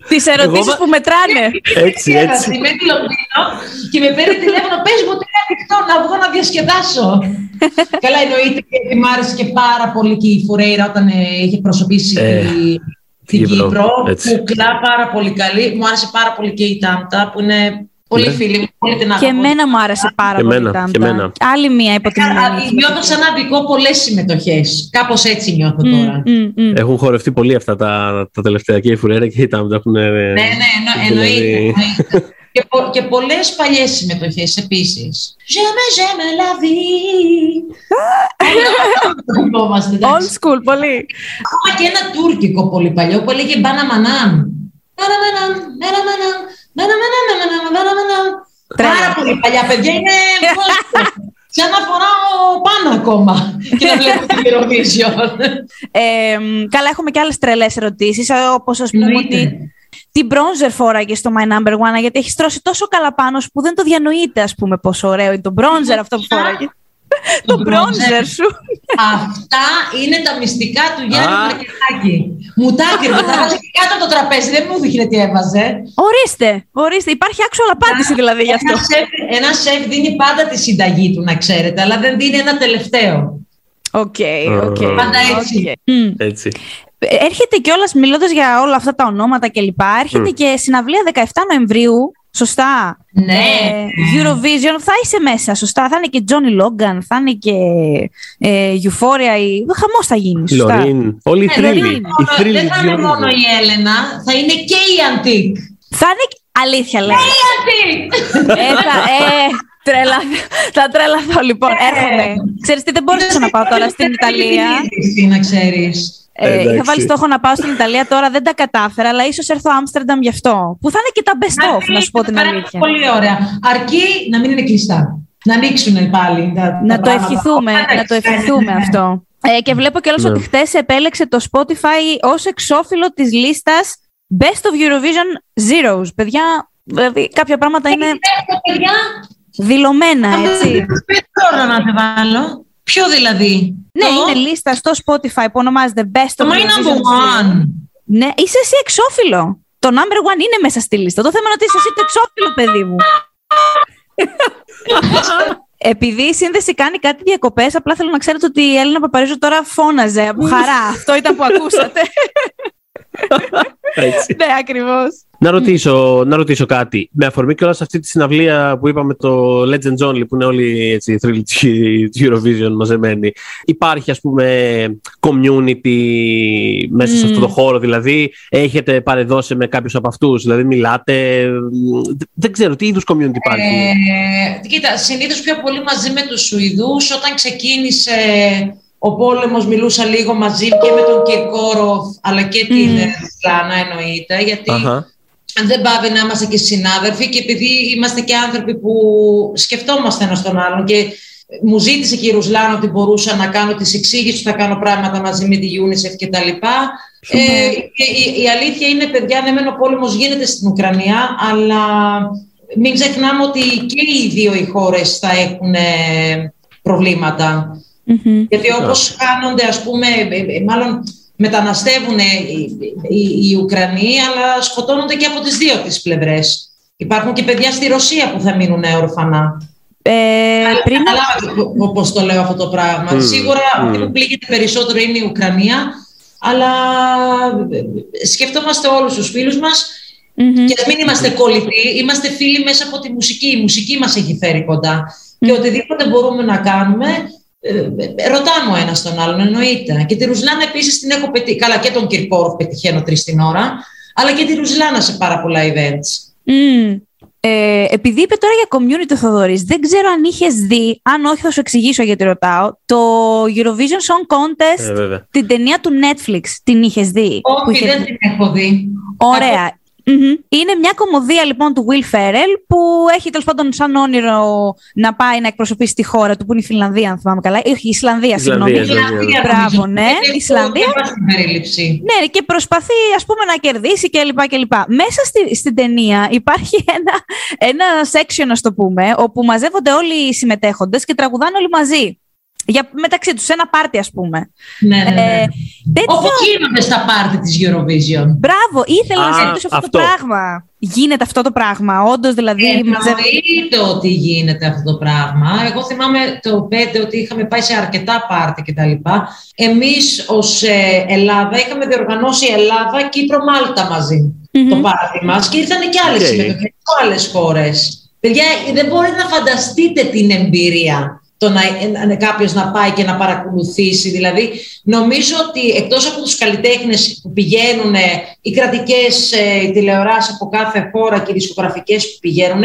S2: Τις ερωτήσεις
S3: Εγώ-
S2: που μετράνε.
S3: Έτσι, έτσι.
S1: Είμαι στη Λονδίνο και με παίρνει τηλέφωνο, πες μου ότι είναι ανοιχτό να βγω να διασκεδάσω. Καλά εννοείται και ότι μ' άρεσε και πάρα πολύ και η Φουρέιρα όταν ε, είχε προσωπήσει
S3: Ε,
S1: τη- την
S3: Κύπρο,
S1: Κύπρο.
S3: έτσι.
S1: Κουκλά πάρα πολύ καλή. Μου άρεσε πάρα πολύ και η Τάμτα που είναι πολύ
S3: Ναι.
S1: φίλη μου. Πολύ την
S2: Και
S1: αγαπώ.
S2: εμένα μου άρεσε πάρα
S3: Και
S2: πολύ.
S3: εμένα,
S2: η Τάμτα.
S3: και εμένα.
S2: Άλλη μία
S1: Α,
S2: υποτιμημένη.
S1: Νιώθω σαν να δικό πολλές συμμετοχές. Κάπως έτσι νιώθω
S2: Μμ,
S1: τώρα.
S2: μμ, μμ.
S3: Έχουν χορευτεί πολύ αυτά τα, τα τελευταία και η Φουρέρα και η Τάμτα έχουν.
S1: Ναι, ναι, εννο, εννοείται.
S3: Δηλαδή-
S1: εννοείται. και, πο, και πολλές παλιές συμμετοχές επίσης. J'aime, j'aime la vie. Θυμόμαστε,
S2: Old
S1: εντάξει.
S2: school, πολύ.
S1: Ακόμα και ένα τουρκικό πολύ παλιό που έλεγε Μπαναμανάμ. Μπαναμανάμ, μπαναμανάμ, μπαναμανάμ, μπαναμανάμ, μπαναμανάμ.
S2: Τρέλα.
S1: Πάρα πολύ παλιά παιδιά είναι κόσμο. Σαν να φοράω πάνω ακόμα και να βλέπω την Eurovision.
S2: Ε, μ, καλά, έχουμε και άλλες τρελές ερωτήσεις. Όπως ας πούμε
S1: Εννοείται.
S2: ότι. Τι μπρόντζερ φόραγε στο My Number One, γιατί έχεις τρώσει τόσο καλά πάνω σου που δεν το διανοείται, ας πούμε, πόσο ωραίο είναι το μπρόντζερ αυτό που φόραγε. Το bronzer σου.
S1: Αυτά είναι τα μυστικά του Γιάννη
S3: Α.
S1: Πλακετάκη. Μου τα έκρυβε, τα βάζει και κάτω από το τραπέζι, δεν μου έδειχνε τι έβαζε.
S2: ορίστε, ορίστε. Υπάρχει actual απάντηση δηλαδή γι' αυτό.
S1: Ένας σεφ, ένας σεφ δίνει πάντα τη συνταγή του, να ξέρετε, αλλά δεν δίνει ένα τελευταίο.
S2: OK, OK.
S1: Πάντα έτσι.
S2: οκ. Μμ.
S3: Έτσι.
S2: Έρχεται κιόλας μιλώντας για όλα αυτά τα ονόματα κλπ. Έρχεται
S3: Μμ.
S2: και συναυλία 17 Νοεμβρίου. Σωστά.
S1: Ναι.
S2: Ε, Eurovision θα είσαι μέσα, σωστά. Θα είναι και Johnny Logan, θα είναι και ε, Euphoria. Ή... Χαμός θα γίνει. Σωστά.
S3: Λωρίν. Όλοι οι
S1: Ε, δεν
S3: θρύλοι.
S1: θα είναι
S3: Οι
S1: μόνο-
S3: θρύλοι
S1: Δεν θα
S3: της
S1: είναι
S3: Eurovision.
S1: μόνο η Έλενα, θα είναι και η Αντίκ.
S2: Θα είναι. Αλήθεια λέει.
S1: Η Αντίκ!
S2: ε, θα, ε, τρέλα, θα τρελαθώ λοιπόν. Έρχομαι. Ξέρεις τι, δεν μπόρεσα να πάω τώρα στην Ιταλία.
S1: Τι να ξέρεις.
S2: Ε, είχα
S3: Εντάξει.
S2: βάλει στόχο να πάω στην Ιταλία, τώρα δεν τα κατάφερα, αλλά ίσως έρθω Άμστερνταμ γι' αυτό. Που θα είναι και τα best of, να σου πω την
S1: Θα περάσει
S2: αλήθεια.
S1: Πολύ ωραία. Αρκεί να μην είναι κλειστά. Να ανοίξουν πάλι. Τα, τα
S2: Να το
S1: πράγματα.
S2: ευχηθούμε,
S1: Εντάξει,
S2: να το
S1: ναι, ναι,
S2: ευχηθούμε
S1: ναι.
S2: αυτό. Ε, και βλέπω κιόλας
S3: Ναι.
S2: ότι χτες επέλεξε το Spotify ως εξώφυλλο της λίστας Best of Eurovision Zeros. Παιδιά, δηλαδή κάποια πράγματα είναι
S1: Έχω, παιδιά,
S2: δηλωμένα, έτσι.
S1: Δεν μπορώ να σε βάλω. Ποιο δηλαδή;
S2: ναι,
S1: Το-
S2: είναι λίστα στο Spotify που ονομάζεται Best
S1: Το
S2: of
S1: My
S2: Eurovision
S1: Number
S2: Zeros.
S1: One.
S2: Ναι, είσαι εσύ εξώφυλλο. Το number one είναι μέσα στη λίστα. Το θέμα είναι ότι είσαι εσύ το εξώφυλλο, παιδί μου. Επειδή η σύνδεση κάνει κάτι διακοπές, απλά θέλω να ξέρετε ότι η Έλληνα Παπαρίζου τώρα φώναζε από χαρά. Αυτό ήταν που ακούσατε.
S3: Έτσι.
S2: ναι, ακριβώς.
S3: Να ρωτήσω, να ρωτήσω κάτι. Με αφορμή και όλα σε αυτή τη συναυλία που είπαμε το Legends Only, που είναι όλοι έτσι, οι θρύλοι της Eurovision μαζεμένοι, υπάρχει ας πούμε community μέσα σε αυτό το χώρο, δηλαδή έχετε παρεδώσει με κάποιους από αυτούς, δηλαδή μιλάτε, μ, δεν ξέρω τι είδους community υπάρχει;
S1: Ε, κοίτα, συνήθως πιο πολύ μαζί με τους Σουηδούς. Όταν ξεκίνησε ο πόλεμος μιλούσα λίγο μαζί και με τον Κυρκόροφ αλλά και την
S2: Μμμ.
S1: Ρουσλάνα εννοείται γιατί
S3: Αχα.
S1: δεν πάβει να είμαστε και συνάδελφοι και επειδή είμαστε και άνθρωποι που σκεφτόμαστε ένας τον άλλον και μου ζήτησε και η Ρουσλάνα ότι μπορούσα να κάνω τις εξήγησεις, θα κάνω πράγματα μαζί με τη UNICEF και τα λοιπά. Ε, και η, η αλήθεια είναι, παιδιά, ναι, μεν ο πόλεμος γίνεται στην Ουκρανία, αλλά μην ξεχνάμε ότι και οι δύο οι χώρες θα έχουν ε, προβλήματα. Γιατί όπως χάνονται, ας πούμε, ε, ε, μάλλον μεταναστεύουν οι, οι, οι Ουκρανοί, αλλά σκοτώνονται και από τις δύο τις πλευρές. Υπάρχουν και παιδιά στη Ρωσία που θα μείνουν ορφανά.
S2: Ε, πριν
S1: Καταλάβατε πώς το λέω αυτό το πράγμα.
S3: Μμμ,
S1: Σίγουρα
S3: μμμ.
S1: αυτή που πλήγεται περισσότερο είναι η Ουκρανία, αλλά ε, σκεφτόμαστε όλους τους φίλους μας
S2: Μμμ.
S1: και ας μην είμαστε κολλητοί, είμαστε φίλοι μέσα από τη μουσική. Η μουσική μας έχει φέρει κοντά. Και οτιδήποτε μπορούμε να κάνουμε, ε, ε, ρωτάμε ο ένας τον άλλον, εννοείται. Και τη Ρουσλάνα επίσης την έχω πετύχει. Καλά, και τον Κυρκόροφ πετυχαίνω τρεις την ώρα, αλλά και τη Ρουσλάνα σε πάρα πολλά events.
S2: Μμ. Ε, επειδή είπε τώρα για community ο Θοδωρής, δεν ξέρω αν είχες δει, αν όχι θα σου εξηγήσω γιατί ρωτάω, το Eurovision Song Contest,
S3: Ε, βέβαια.
S2: την ταινία του Netflix, την είχες δει. που
S1: Όχι,
S2: είχε
S1: δεν την έχω δει.
S2: Ωραία. Μμμ. Είναι μια κομμωδία λοιπόν του Will Ferrell που έχει τέλος πάντων σαν όνειρο να πάει να εκπροσωπήσει τη χώρα του που είναι η Φιλανδία, αν θυμάμαι καλά. Όχι, η Ισλανδία, συγγνώμη.
S3: Ισλανδία, Ισλανδία.
S2: Μπράβο, ναι,
S1: Έχω
S2: Ισλανδία.
S1: διαβάσει την περίληψη.
S2: Ναι, και προσπαθεί ας πούμε να κερδίσει κλπ. κλπ. Μέσα στη, στην ταινία υπάρχει ένα, ένα section, ας το πούμε, όπου μαζεύονται όλοι οι συμμετέχοντες και τραγουδάνε όλοι μαζί. Για, μεταξύ τους, σε ένα πάρτι ας πούμε.
S1: Ναι, ναι, ναι.
S2: Ε, τέτοιο-
S1: Όπως γίνονται στα πάρτι της Eurovision.
S2: Μπράβο, ήθελα να
S3: Α,
S2: σε ρωτήσω αυτό,
S3: αυτό.
S2: το πράγμα. Γίνεται αυτό το πράγμα, όντως δηλαδή. μαζεύει-
S1: Εννοείται ότι γίνεται αυτό το πράγμα. Εγώ θυμάμαι το 5 ότι είχαμε πάει σε αρκετά πάρτι κτλ. Εμείς ως ε, Ελλάδα είχαμε διοργανώσει Ελλάδα, Κύπρο, Μάλτα μαζί
S2: Μμμ.
S1: το πάρτι μας και ήρθαν και άλλες
S3: Οκ.
S1: συμμετοχές από άλλες χώρες. Παιδιά, δεν μπορείτε να φανταστείτε την εμπειρία το να, να, κάποιος να πάει και να παρακολουθήσει. Δηλαδή, νομίζω ότι εκτός από τους καλλιτέχνες που πηγαίνουν, ε, οι κρατικές ε, οι τηλεοράσεις από κάθε χώρα και οι δισκογραφικές που πηγαίνουν,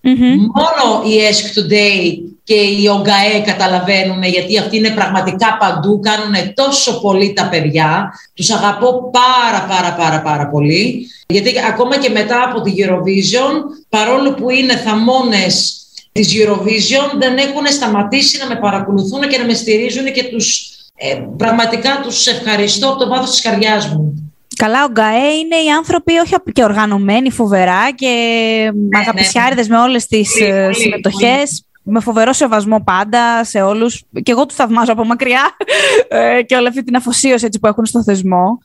S2: Μμμ.
S1: μόνο η Ask Today και η OGAE καταλαβαίνουν γιατί αυτοί είναι πραγματικά παντού, κάνουν τόσο πολύ τα παιδιά. Τους αγαπώ πάρα πάρα πάρα πάρα πολύ. Γιατί ακόμα και μετά από τη Eurovision, παρόλο που είναι θαμώνες της Eurovision, δεν έχουν σταματήσει να με παρακολουθούν και να με στηρίζουν και τους, ε, πραγματικά τους ευχαριστώ από το βάθος της καρδιάς μου.
S2: Καλά, ο Γκαέ είναι οι άνθρωποι όχι απ- και οργανωμένοι φοβερά και
S1: ναι,
S2: αγαπησιάριδες με όλες τις
S1: Πολύ,
S2: ε,
S1: πολύ,
S2: συμμετοχές. Με φοβερό σεβασμό πάντα σε όλους. Και εγώ τους θαυμάζω από μακριά ε, και όλη αυτή την αφοσίωση έτσι, που έχουν στο θεσμό.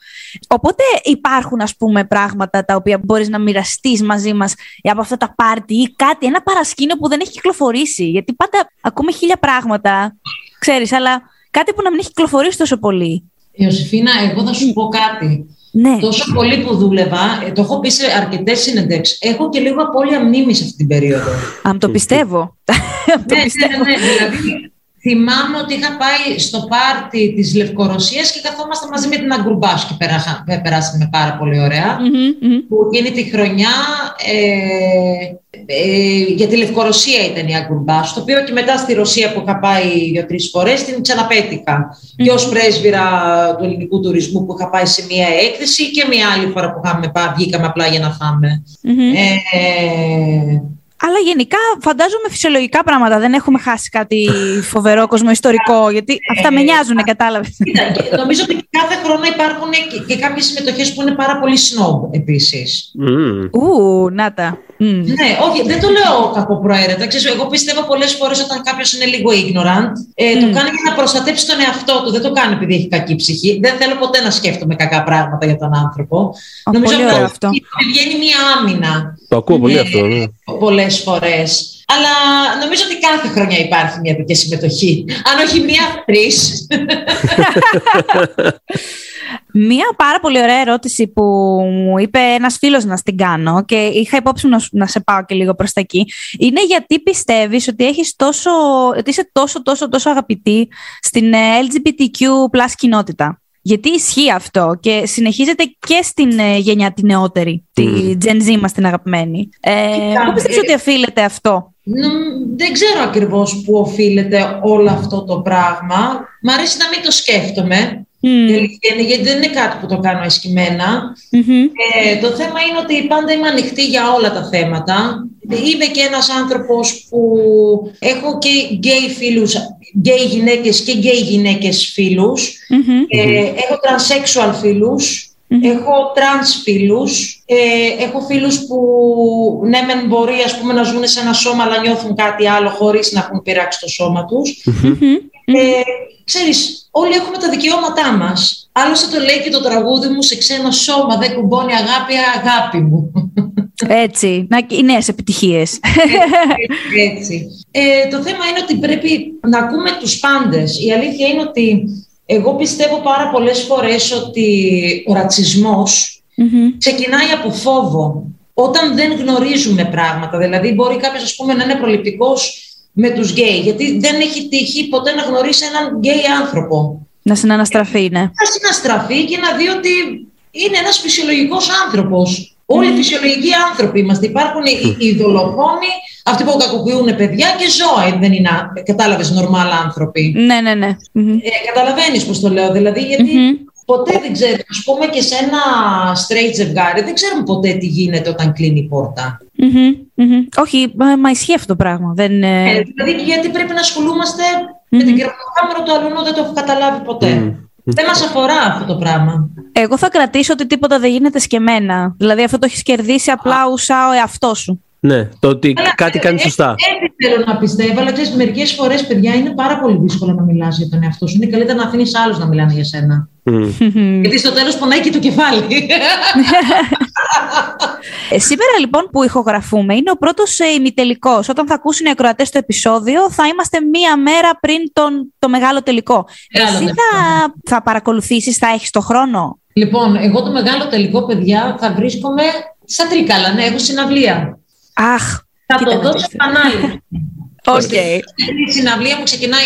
S2: Οπότε υπάρχουν ας πούμε πράγματα τα οποία μπορείς να μοιραστείς μαζί μας από αυτά τα πάρτι ή κάτι, ένα παρασκήνιο που δεν έχει κυκλοφορήσει. Γιατί πάντα ακούμε χίλια πράγματα, ξέρεις, αλλά κάτι που να μην έχει κυκλοφορήσει τόσο πολύ.
S1: Ιωσήφινα, εγώ θα σου πω κάτι.
S2: Ναι.
S1: Τόσο πολύ που δούλευα, ε, το έχω πει σε αρκετές συνεντεύξεις. Έχω και λίγο απώλεια μνήμης αυτή την περίοδο.
S2: Αν το πιστεύω. Αν το
S1: ναι, ναι,
S2: πιστεύω.
S1: ναι, ναι. Δηλαδή, θυμάμαι ότι είχα πάει στο πάρτι της Λευκορωσίας και καθόμαστε μαζί με την Αγκουρμπάς και περάχα- πε- περάσαμε πάρα πολύ ωραία.
S2: Μμμ, μμμ.
S1: Που εκείνη τη χρονιά ε, ε, για τη Λευκορωσία ήταν η Αγκουρμπάς, το οποίο και μετά στη Ρωσία που είχα πάει δύο-τρει φορές την ξαναπέτυχα. Και ως πρέσβυρα του ελληνικού τουρισμού που είχα πάει σε μία έκθεση και μία άλλη φορά που είχαμε πάει, βγήκαμε απλά για να φάμε.
S2: Μμμ.
S1: Ε,
S2: Αλλά γενικά φαντάζομαι φυσιολογικά πράγματα. Δεν έχουμε χάσει κάτι φοβερό κοσμοϊστορικό. Γιατί αυτά με νοιάζουν, κατάλαβες.
S1: Κοίτα, και νομίζω ότι κάθε χρόνο υπάρχουν και, και κάποιες συμμετοχές που είναι πάρα πολύ snob επίσης.
S3: Μμμ.
S2: Ου, να τα. Μμ.
S1: Ναι, όχι, δεν το λέω κακοπροαίρετα. Ξέρεις, εγώ πιστεύω πολλές φορές όταν κάποιος είναι λίγο ignorant, ε, το
S2: Μμ.
S1: κάνει για να προστατεύσει τον εαυτό του. Δεν το κάνει επειδή έχει κακή ψυχή. Δεν θέλω ποτέ να σκέφτομαι κακά πράγματα για τον άνθρωπο.
S2: Α, πολύ ωραίο αυτό.
S1: βγαίνει μία άμυνα
S3: Το ακούω πολύ
S1: Ναι.
S3: αυτό. Ναι.
S1: πολλές φορές. Αλλά νομίζω ότι κάθε χρονιά υπάρχει μια τέτοια συμμετοχή. Αν όχι μία, τρεις.
S2: Μία πάρα πολύ ωραία ερώτηση που μου είπε ένας φίλος να στην κάνω και είχα υπόψη να, σου- να σε πάω και λίγο προς τα εκεί είναι γιατί πιστεύεις ότι, έχεις τόσο, ότι είσαι τόσο τόσο τόσο αγαπητή στην ε, LGBTQ plus κοινότητα; Γιατί ισχύει αυτό και συνεχίζεται και στην ε, γενιά τη νεότερη, τη Gen Z μας την αγαπημένη. Ε,
S1: Κοίτα,
S2: Πού πιστεύεις
S1: ε,
S2: ότι οφείλεται αυτό;
S1: Νομ- Δεν ξέρω ακριβώς πού οφείλεται όλο αυτό το πράγμα. Μ' αρέσει να μην το σκέφτομαι,
S2: Μμ,
S1: η αλήθεια είναι, γιατί δεν είναι κάτι που το κάνω εσκυμμένα.
S2: μμμ,
S1: Ε, το θέμα είναι ότι πάντα είμαι ανοιχτή για όλα τα θέματα. Είμαι και ένας άνθρωπος που έχω και γκέι φίλους, γκέι γυναίκες και γκέι γυναίκες φίλους.
S2: μμμ,
S1: Ε, έχω transsexual φίλους,
S2: Μμμ.
S1: έχω trans φίλους, ε, έχω φίλους που ναι μεν μπορεί ας πούμε, να ζουν σε ένα σώμα αλλά νιώθουν κάτι άλλο χωρίς να έχουν πειράξει το σώμα τους.
S2: μμμ.
S1: Ε, ξέρεις, όλοι έχουμε τα δικαιώματά μας. Άλλωστε το λέει και το τραγούδι μου σε ξένο σώμα, δεν κουμπώνει αγάπη, αγάπη μου.
S2: Έτσι, να, οι νέες επιτυχίες.
S1: Έτσι. Ε, το θέμα είναι ότι πρέπει να ακούμε τους πάντες. Η αλήθεια είναι ότι εγώ πιστεύω πάρα πολλές φορές ότι ο ρατσισμός
S2: Μμμ.
S1: ξεκινάει από φόβο. Όταν δεν γνωρίζουμε πράγματα, δηλαδή μπορεί κάποιος ας πούμε, να είναι προληπτικός με τους γκέι, γιατί δεν έχει τύχει ποτέ να γνωρίσει έναν γκέι άνθρωπο.
S2: Να συναναστραφεί, ναι.
S1: Να συναστραφεί και να δει ότι είναι ένας φυσιολογικός άνθρωπος. Όλοι οι φυσιολογικοί άνθρωποι είμαστε. Υπάρχουν οι, οι δολοφόνοι, αυτοί που κακοποιούν παιδιά και ζώα. Δεν είναι, κατάλαβες, νορμάλ άνθρωποι.
S2: Ναι, ναι, ναι. Μμμ.
S1: Ε, καταλαβαίνεις πώς το λέω, δηλαδή, γιατί
S2: Μμμ.
S1: Ποτέ δεν ξέρει. Α πούμε και σε ένα straight ζευγάρι, δεν ξέρουμε ποτέ τι γίνεται όταν κλείνει η πόρτα.
S2: Μμμ, μμμ. Όχι, μα, μα ισχύει αυτό το πράγμα. Δεν, ε,
S1: Ε, δηλαδή, γιατί πρέπει να ασχολούμαστε με την κρεβατοκάμερα του αλλού, δεν το έχω καταλάβει ποτέ.
S3: Μμμ.
S1: Δεν μας αφορά αυτό το πράγμα.
S2: Εγώ θα κρατήσω ότι τίποτα δεν γίνεται σκεμμένα. Δηλαδή αυτό το έχεις κερδίσει απλά ουσά ο εαυτό σου.
S3: Ναι, το ότι
S1: Αλλά,
S3: κάτι
S1: ε,
S3: κάνεις
S1: ε,
S3: σωστά.
S1: Έτσι θέλω να πιστεύω, αλλά ξέρεις, μερικές φορές, παιδιά, είναι πάρα πολύ δύσκολο να μιλάς για τον εαυτό σου. Είναι καλύτερα να αφήνεις άλλους να μιλάνε για σένα.
S3: Μμ.
S1: Γιατί στο τέλος πονάει και το κεφάλι.
S2: Ε, σήμερα λοιπόν που ηχογραφούμε είναι ο πρώτος ε, ημιτελικός. Όταν θα ακούσουν οι ακροατές το επεισόδιο, θα είμαστε μία μέρα πριν τον, το μεγάλο τελικό.
S1: Μεγάλο
S2: Εσύ
S1: τελικό.
S2: θα, θα παρακολουθήσεις, θα έχεις το χρόνο;
S1: λοιπόν, εγώ το μεγάλο τελικό, παιδιά, θα βρίσκομαι στα Τρίκαλα. Ναι, έχω συναυλία.
S2: Αχ.
S1: Θα
S2: κοίτα
S1: το
S2: να
S1: δω
S2: δεις.
S1: σε επανάληψη.
S2: Οκ.
S1: Η συναυλία που ξεκινάει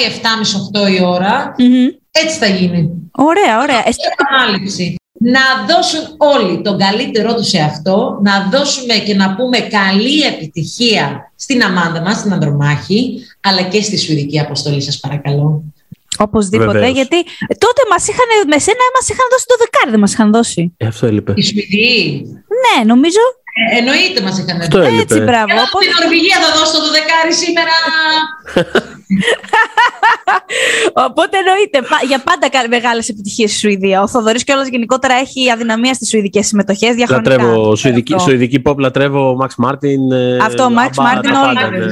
S1: 7.30-8 η ώρα,
S2: Μμμ.
S1: Έτσι θα γίνει.
S2: Ωραία, ωραία. Εσύ,
S1: Σε επανάληψη. Να δώσουν όλοι τον καλύτερό τους σε αυτό, να δώσουμε και να πούμε καλή επιτυχία στην Αμάντα μας, στην Ανδρομάχη, αλλά και στη Σουηδική Αποστολή, σας παρακαλώ.
S2: Οπωσδήποτε.
S3: Βεβαίως.
S2: Γιατί τότε μας είχαν, με σένα μας είχαν δώσει το δεκάρι, δεν μας είχαν δώσει.
S3: Ε, αυτό έλειπε.
S1: Η Σουηδοί,
S2: Ναι, νομίζω.
S1: ε, εννοείται μας είχαν
S3: Αυτό
S1: δώσει.
S3: έλειπε.
S2: Έτσι, μπράβο.
S1: Εγώ
S2: Οπότε-
S1: στην Νορβηγία θα δώσω το δεκάρι σήμερα.
S2: Οπότε εννοείται. πα- Για πάντα μεγάλες επιτυχίες στη Σουηδία. Ο Θοδωρής κιόλας γενικότερα έχει αδυναμία στις σουηδικές συμμετοχές διαχρονικά.
S3: Λατρεύω σουηδική,
S2: Αυτό.
S3: σουηδική pop, λατρεύω Max Martin. ε,
S2: Αυτό, Max
S3: Abba,
S2: Martin,
S3: τα
S2: όλοι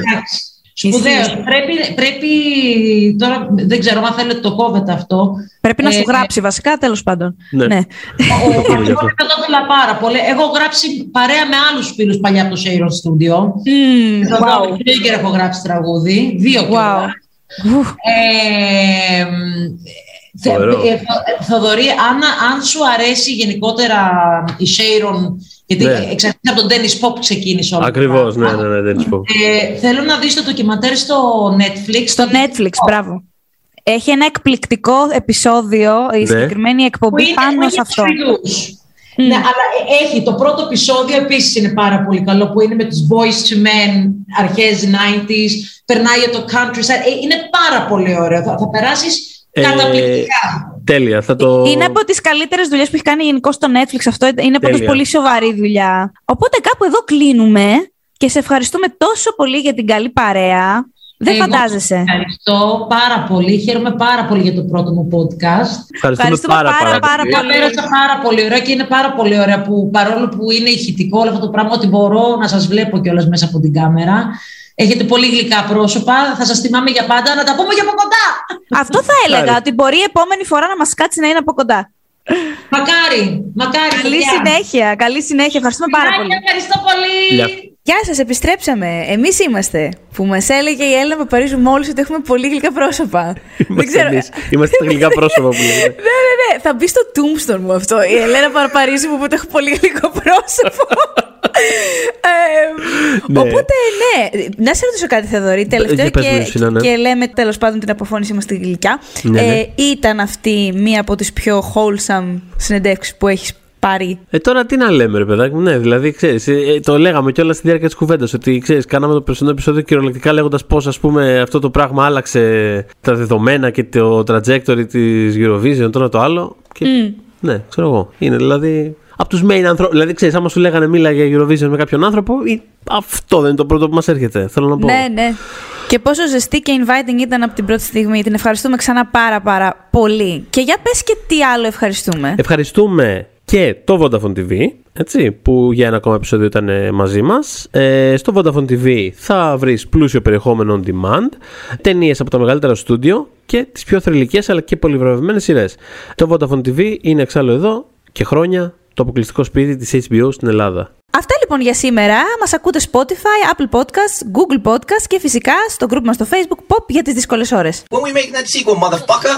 S3: πάντα,
S2: τα
S3: ναι.
S1: Εντάξει. Σπουδαίος.
S2: Ισχύει.
S1: Πρέπει, πρέπει, τώρα δεν ξέρω αν θέλετε το κόβετε αυτό.
S2: Πρέπει να σου
S1: Ε,
S2: γράψει βασικά, τέλος πάντων.
S3: Ναι.
S2: ναι.
S1: Ο
S3: το πούμε γι' αυτό.
S1: αυτό το ήθελα πάρα πολύ. Έχω γράψει παρέα με άλλους φίλους παλιά από το Sharon Studio.
S2: Μμμ,
S1: Στον
S2: wow.
S1: David Krieger έχω γράψει τραγούδι. Δύο
S2: Wow.
S1: κιόλας.
S2: Ουφ.
S1: Ε, θε-
S3: Φοβερό.
S1: ε, Θο- Θοδωρή, αν, αν σου αρέσει γενικότερα η Sharon, γιατί
S3: Ναι.
S1: εξαρτάται από τον Dennis Pop που ξεκίνησε όλο. αυτό το
S3: Ακριβώς, ναι,
S1: πράγμα.
S3: ναι, ναι, δεν τη πω.
S1: Ε, θέλω να δεις το ντοκιμαντέρ στο Netflix.
S2: Στο Netflix, μπράβο. Έχει ένα εκπληκτικό επεισόδιο, η
S3: Ναι.
S2: συγκεκριμένη
S1: που
S2: εκπομπή
S1: είναι- που
S2: πάνω
S1: είναι
S2: σε αυτό.
S1: Σουηδούς. Ναι, αλλά ε- έχει το πρώτο επεισόδιο επίσης είναι πάρα πολύ καλό που είναι με τους Boys to Men αρχές 90s, περνάει για το countryside. Ε, είναι πάρα πολύ ωραίο. Θα, θα περάσεις
S3: Ε,
S1: καταπληκτικά.
S3: Τέλεια, θα το.
S2: Είναι από τις καλύτερες δουλειές που έχει κάνει γενικώ στο Netflix. Αυτό είναι πάντως
S3: Τέλεια.
S2: πολύ σοβαρή δουλειά. Οπότε κάπου εδώ κλείνουμε και σε ευχαριστούμε τόσο πολύ για την καλή παρέα. Δεν
S1: Εγώ
S2: φαντάζεσαι.
S1: Ευχαριστώ πάρα πολύ. Χαίρομαι πάρα πολύ για το πρώτο μου podcast.
S3: Ευχαριστούμε
S2: Ευχαριστούμε
S3: πάρα,
S2: πάρα,
S3: πάρα,
S2: πάρα
S3: πολύ.
S1: Я
S2: πολύ.
S1: πέρασα πάρα πολύ ωραία και είναι πάρα πολύ ωραία που παρόλο που είναι ηχητικό όλο αυτό το πράγμα ότι μπορώ να σας βλέπω κιόλας μέσα από την κάμερα. Έχετε πολύ γλυκά πρόσωπα, θα σας θυμάμαι για πάντα, να τα πούμε και από κοντά.
S2: Αυτό θα έλεγα,
S3: Χάρη.
S2: ότι μπορεί η επόμενη φορά να μας κάτσει να είναι από κοντά.
S1: Μακάρι, μακάρι.
S2: Καλή
S1: παιδιά.
S2: συνέχεια. Καλή συνέχεια. Ευχαριστούμε πάρα
S1: Φιλάκια,
S2: πολύ.
S1: Ευχαριστώ πολύ.
S3: Γεια.
S2: Γεια σας, επιστρέψαμε. Εμείς είμαστε. Που μας έλεγε η Έλληνα Παπαρίζου μόλις ότι έχουμε πολύ γλυκά πρόσωπα. Δεν
S3: Είμαστε
S2: ξέρω.
S3: εμείς. Είμαστε τα γλυκά πρόσωπα που λέμε.
S2: Ναι, ναι, ναι. Θα μπει στο tombstone μου αυτό. Η Ελένα Παραπαρίζου μου που το έχω πολύ γλυκό πρόσωπο. Ε,
S3: Ναι.
S2: Οπότε, ναι. Να σε ρωτήσω κάτι, Θεοδωρή. Τελευταίο
S3: Για πες μου,
S2: και,
S3: Ιωσήνα, ναι.
S2: και λέμε τέλος πάντων την αποφώνησή μας στη γλυκιά.
S3: Ναι, ναι.
S2: Ε, ήταν αυτή μία από τις πιο wholesome συνεντεύξεις που έχεις πάρει;
S3: Ε, τώρα τι να λέμε, ρε παιδάκι μου. Ναι, δηλαδή, ξέρεις, ε, ε, το λέγαμε κιόλας στη διάρκεια της κουβέντας. Ότι ξέρεις, κάναμε το περσινό επεισόδιο κυριολεκτικά λέγοντας πώς αυτό το πράγμα άλλαξε τα δεδομένα και το trajectory της Eurovision, το ένα το άλλο. Και, Ναι, ξέρω εγώ. Είναι δηλαδή. Από τους main ανθρώπου. Δηλαδή, ξέρεις, άμα σου λέγανε μίλα για Eurovision με κάποιον άνθρωπο, ή- αυτό δεν είναι το πρώτο που μας έρχεται. Θέλω να πω.
S2: Ναι, ναι. Και πόσο ζεστή και inviting ήταν από την πρώτη στιγμή. Την ευχαριστούμε ξανά πάρα πάρα πολύ. Και για πες και τι άλλο ευχαριστούμε.
S3: Ευχαριστούμε και το Vodafone TV, έτσι, που για ένα ακόμα επεισόδιο ήταν ε, μαζί μας. Ε, στο Vodafone TV θα βρεις πλούσιο περιεχόμενο on demand, ταινίες από τα μεγαλύτερα στούντιο και τις πιο θρηλυκές αλλά και πολυβραβευμένες σειρές. Το Vodafone TV είναι εξάλλου εδώ και χρόνια το αποκλειστικό σπίτι της HBO στην Ελλάδα.
S2: Αυτά λοιπόν για σήμερα. Μας ακούτε Spotify, Apple Podcasts, Google Podcasts και φυσικά στο group μας στο Facebook Pop για τις δύσκολες ώρες.
S4: When we make that sequel, motherfucker.